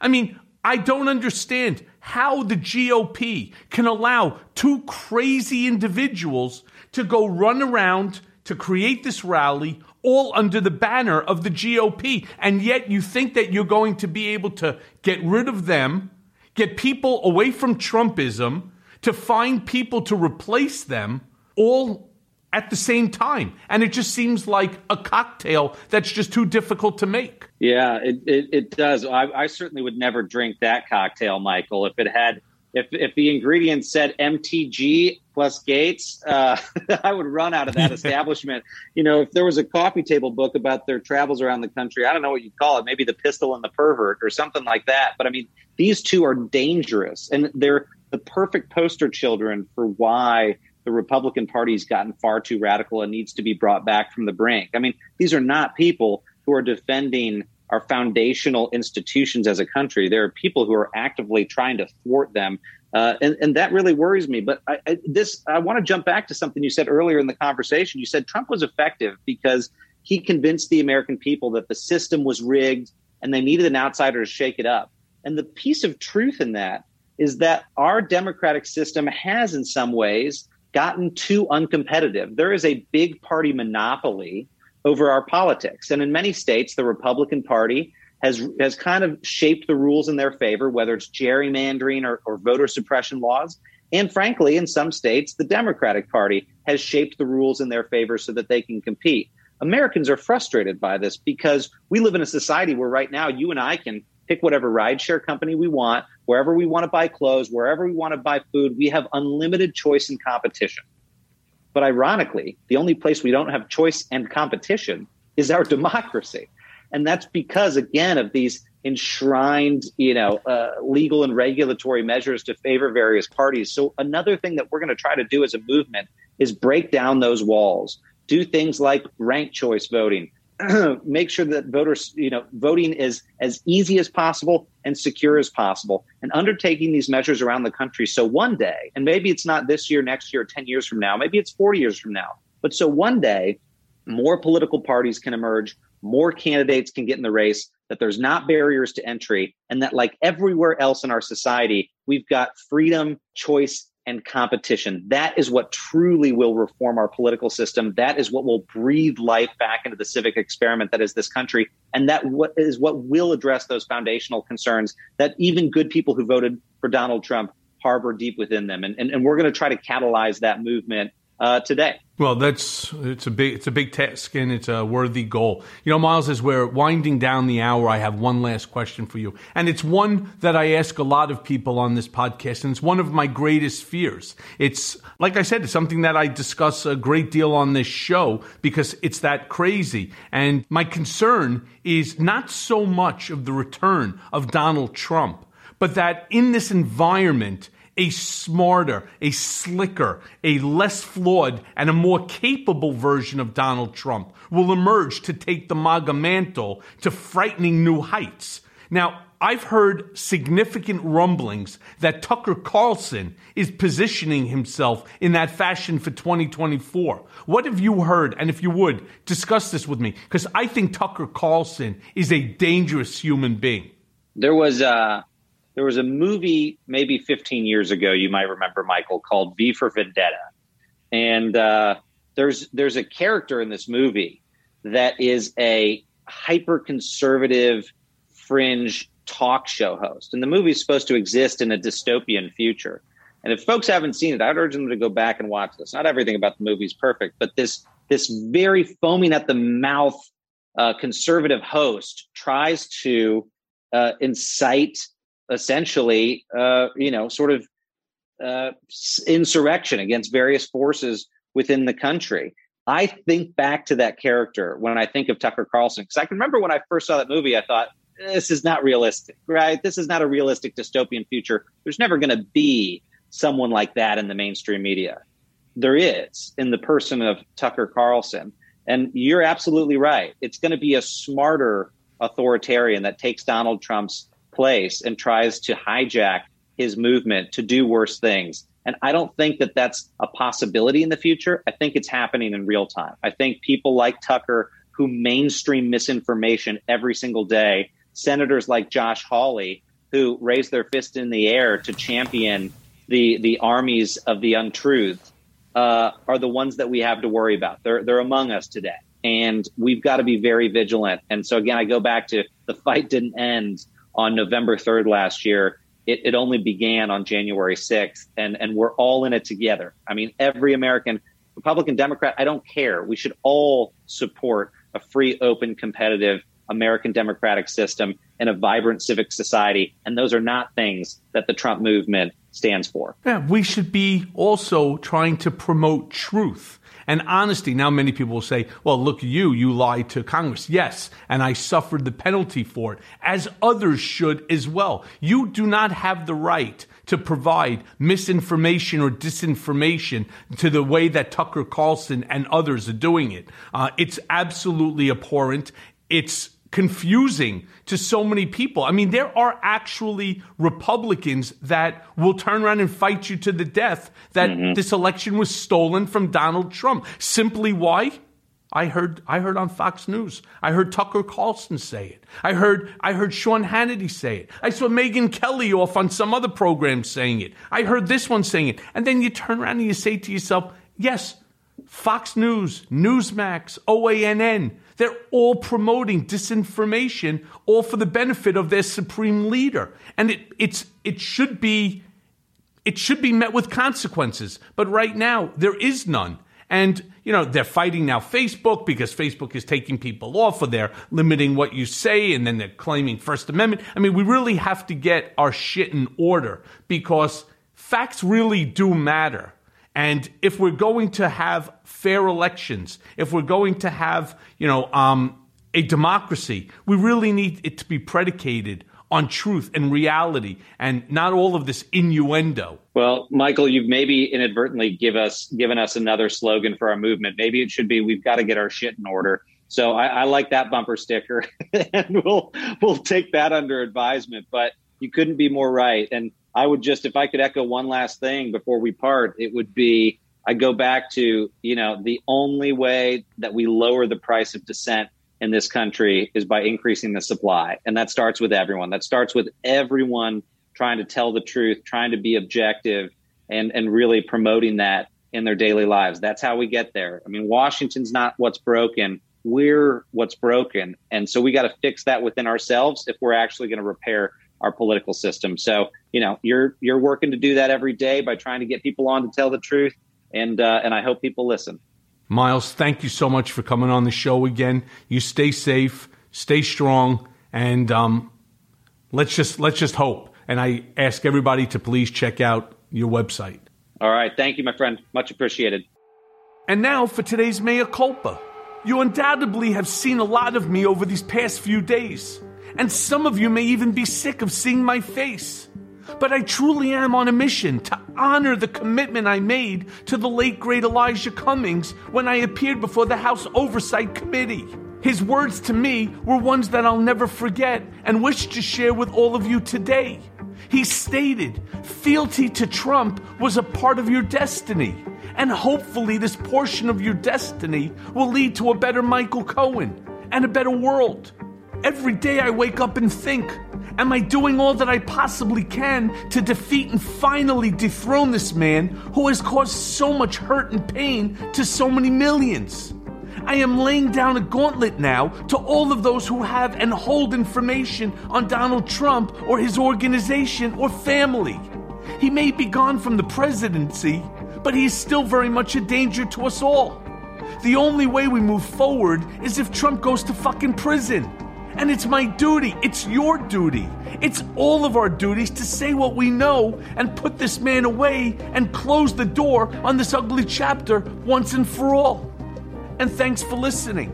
I mean, I don't understand how the GOP can allow two crazy individuals to go run around to create this rally all under the banner of the GOP. And yet you think that you're going to be able to get rid of them, get people away from Trumpism, to find people to replace them all at the same time. And it just seems like a cocktail that's just too difficult to make. Yeah, it, it, it does. I, I certainly would never drink that cocktail, Michael, if it had if if the ingredients said MTG plus Gaetz, uh, [laughs] I would run out of that [laughs] establishment. You know, if there was a coffee table book about their travels around the country, I don't know what you'd call it, maybe the pistol and the pervert or something like that. But I mean, these two are dangerous, and they're the perfect poster children for why the Republican Party's gotten far too radical and needs to be brought back from the brink. I mean, these are not people who are defending our foundational institutions as a country. There are people who are actively trying to thwart them. Uh, and, and that really worries me. But I, I, this, I want to jump back to something you said earlier in the conversation. You said Trump was effective because he convinced the American people that the system was rigged and they needed an outsider to shake it up. And the piece of truth in that is that our democratic system has, in some ways, gotten too uncompetitive. There is a big party monopoly over our politics. And in many states, the Republican Party has has kind of shaped the rules in their favor, whether it's gerrymandering or, or voter suppression laws. And frankly, in some states, the Democratic Party has shaped the rules in their favor so that they can compete. Americans are frustrated by this because we live in a society where right now you and I can pick whatever rideshare company we want, wherever we want to buy clothes, wherever we want to buy food. We have unlimited choice and competition. But ironically, the only place we don't have choice and competition is our [laughs] democracy. And that's because, again, of these enshrined, you know, uh, legal and regulatory measures to favor various parties. So another thing that we're going to try to do as a movement is break down those walls, do things like rank choice voting, [clears throat] make sure that voters, you know, voting is as easy as possible and secure as possible, and undertaking these measures around the country. So one day, and maybe it's not this year, next year, 10 years from now, maybe it's 40 years from now, but so one day, more political parties can emerge, more candidates can get in the race, that there's not barriers to entry, and that, like everywhere else in our society, we've got freedom, choice, and competition. That is what truly will reform our political system. That is what will breathe life back into the civic experiment that is this country. And that is what will address those foundational concerns that even good people who voted for Donald Trump harbor deep within them. And, and, and we're going to try to catalyze that movement uh, today. Well, that's it's a big it's a big task and it's a worthy goal. You know, Miles, as we're winding down the hour, I have one last question for you, and it's one that I ask a lot of people on this podcast, and it's one of my greatest fears. It's like I said, it's something that I discuss a great deal on this show because it's that crazy. And my concern is not so much of the return of Donald Trump, but that in this environment a smarter, a slicker, a less flawed, and a more capable version of Donald Trump will emerge to take the MAGA mantle to frightening new heights. Now, I've heard significant rumblings that Tucker Carlson is positioning himself in that fashion for 2024. What have you heard? And if you would, discuss this with me, because I think Tucker Carlson is a dangerous human being. There was uh, there was a movie maybe 15 years ago you might remember michael called v for vendetta. And uh, there's there's a character in this movie that is a hyper conservative fringe talk show host. And the movie is supposed to exist in a dystopian future. And if folks haven't seen it i'd urge them to go back and watch this. Not everything about the movie is perfect but this this very foaming at the mouth uh, conservative host tries to uh, incite essentially, uh, you know, sort of uh, insurrection against various forces within the country. I think back to that character when I think of Tucker Carlson because I can remember when I first saw that movie, I thought this is not realistic, right? This is not a realistic dystopian future. There's never going to be someone like that in the mainstream media. There is in the person of Tucker Carlson. And you're absolutely right. It's going to be a smarter authoritarian that takes Donald Trump's place and tries to hijack his movement to do worse things. And I don't think that that's a possibility in the future. I think it's happening in real time. I think people like Tucker who mainstream misinformation every single day, senators like Josh Hawley who raise their fist in the air to champion the the armies of the untruth, uh, are the ones that we have to worry about. They're they're among us today, and we've got to be very vigilant. And so again, I go back to the fight didn't end on November 3rd last year. It, it only began on January 6th, and, and we're all in it together. I mean, every American, Republican, Democrat, I don't care. We should all support a free, open, competitive American democratic system and a vibrant civic society. And those are not things that the Trump movement stands for. Yeah, we should be also trying to promote truth and honesty. Now, many people will say, well, look, you, you lied to Congress. Yes, and I suffered the penalty for it, as others should as well. You do not have the right to provide misinformation or disinformation to the way that Tucker Carlson and others are doing it. Uh, it's absolutely abhorrent. It's confusing to so many people. I mean, there are actually Republicans that will turn around and fight you to the death that mm-hmm. this election was stolen from Donald Trump. Simply why? I heard I heard on Fox News. I heard Tucker Carlson say it. I heard I heard Sean Hannity say it. I saw Megyn Kelly off on some other program saying it. I heard this one saying it. And then you turn around and you say to yourself, yes, Fox News, Newsmax, OANN, they're all promoting disinformation, all for the benefit of their supreme leader. And it, it's, it should be it should be met with consequences. But right now, there is none. And, you know, they're fighting now Facebook because Facebook is taking people off or they're limiting what you say and then they're claiming First Amendment. I mean, we really have to get our shit in order because facts really do matter. And if we're going to have fair elections, if we're going to have, you know, um, a democracy, we really need it to be predicated on truth and reality and not all of this innuendo. Well, Michael, you've maybe inadvertently give us given us another slogan for our movement. Maybe it should be we've got to get our shit in order. So I, I like that bumper sticker [laughs] and we'll we'll take that under advisement. But you couldn't be more right. And I would just, if I could echo one last thing before we part, it would be I go back to, you know, the only way that we lower the price of dissent in this country is by increasing the supply. And that starts with everyone. That starts with everyone trying to tell the truth, trying to be objective, and, and really promoting that in their daily lives. That's how we get there. I mean, Washington's not what's broken. We're what's broken. And so we got to fix that within ourselves if we're actually going to repair our political system. So, you know, you're you're working to do that every day by trying to get people on to tell the truth, and uh, and I hope people listen. Miles, thank you so much for coming on the show again. You stay safe, stay strong, and um, let's just let's just hope. And I ask everybody to please check out your website. All right. Thank you, my friend. Much appreciated. And now for today's mea culpa. You undoubtedly have seen a lot of me over these past few days, and some of you may even be sick of seeing my face. But I truly am on a mission to honor the commitment I made to the late great Elijah Cummings when I appeared before the House Oversight Committee. His words to me were ones that I'll never forget and wish to share with all of you today. He stated, Fealty to Trump was a part of your destiny, and hopefully, this portion of your destiny will lead to a better Michael Cohen and a better world. Every day I wake up and think, Am I doing all that I possibly can to defeat and finally dethrone this man who has caused so much hurt and pain to so many millions? I am laying down a gauntlet now to all of those who have and hold information on Donald Trump or his organization or family. He may be gone from the presidency, but he is still very much a danger to us all. The only way we move forward is if Trump goes to fucking prison. And it's my duty, it's your duty, it's all of our duties to say what we know and put this man away and close the door on this ugly chapter once and for all. And thanks for listening.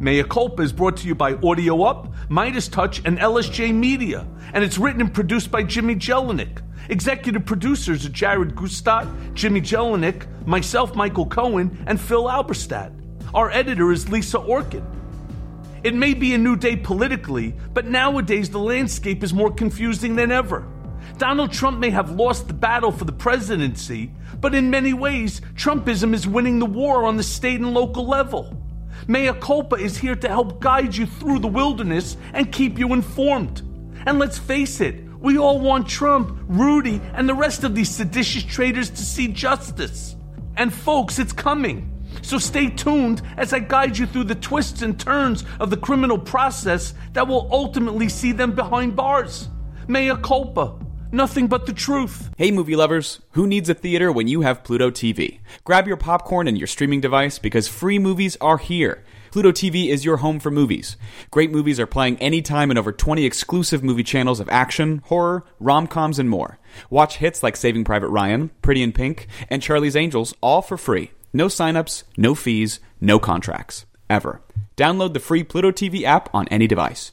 Mea Culpa is brought to you by Audio Up, Midas Touch, and LSJ Media, and it's written and produced by Jimmy Jelinek. Executive producers are Jared Gustat, Jimmy Jelinek, myself, Michael Cohen, and Phil Alberstadt. Our editor is Lisa Orkin. It may be a new day politically, but nowadays the landscape is more confusing than ever. Donald Trump may have lost the battle for the presidency, but in many ways, Trumpism is winning the war on the state and local level. Mea Culpa is here to help guide you through the wilderness and keep you informed. And let's face it, we all want Trump, Rudy, and the rest of these seditious traitors to see justice. And folks, it's coming. So stay tuned as I guide you through the twists and turns of the criminal process that will ultimately see them behind bars. Mea culpa. Nothing but the truth. Hey, movie lovers, who needs a theater when you have Pluto TV? Grab your popcorn and your streaming device because free movies are here. Pluto TV is your home for movies. Great movies are playing anytime in over 20 exclusive movie channels of action, horror, rom coms, and more. Watch hits like Saving Private Ryan, Pretty in Pink, and Charlie's Angels all for free. No signups, no fees, no contracts. Ever. Download the free Pluto TV app on any device.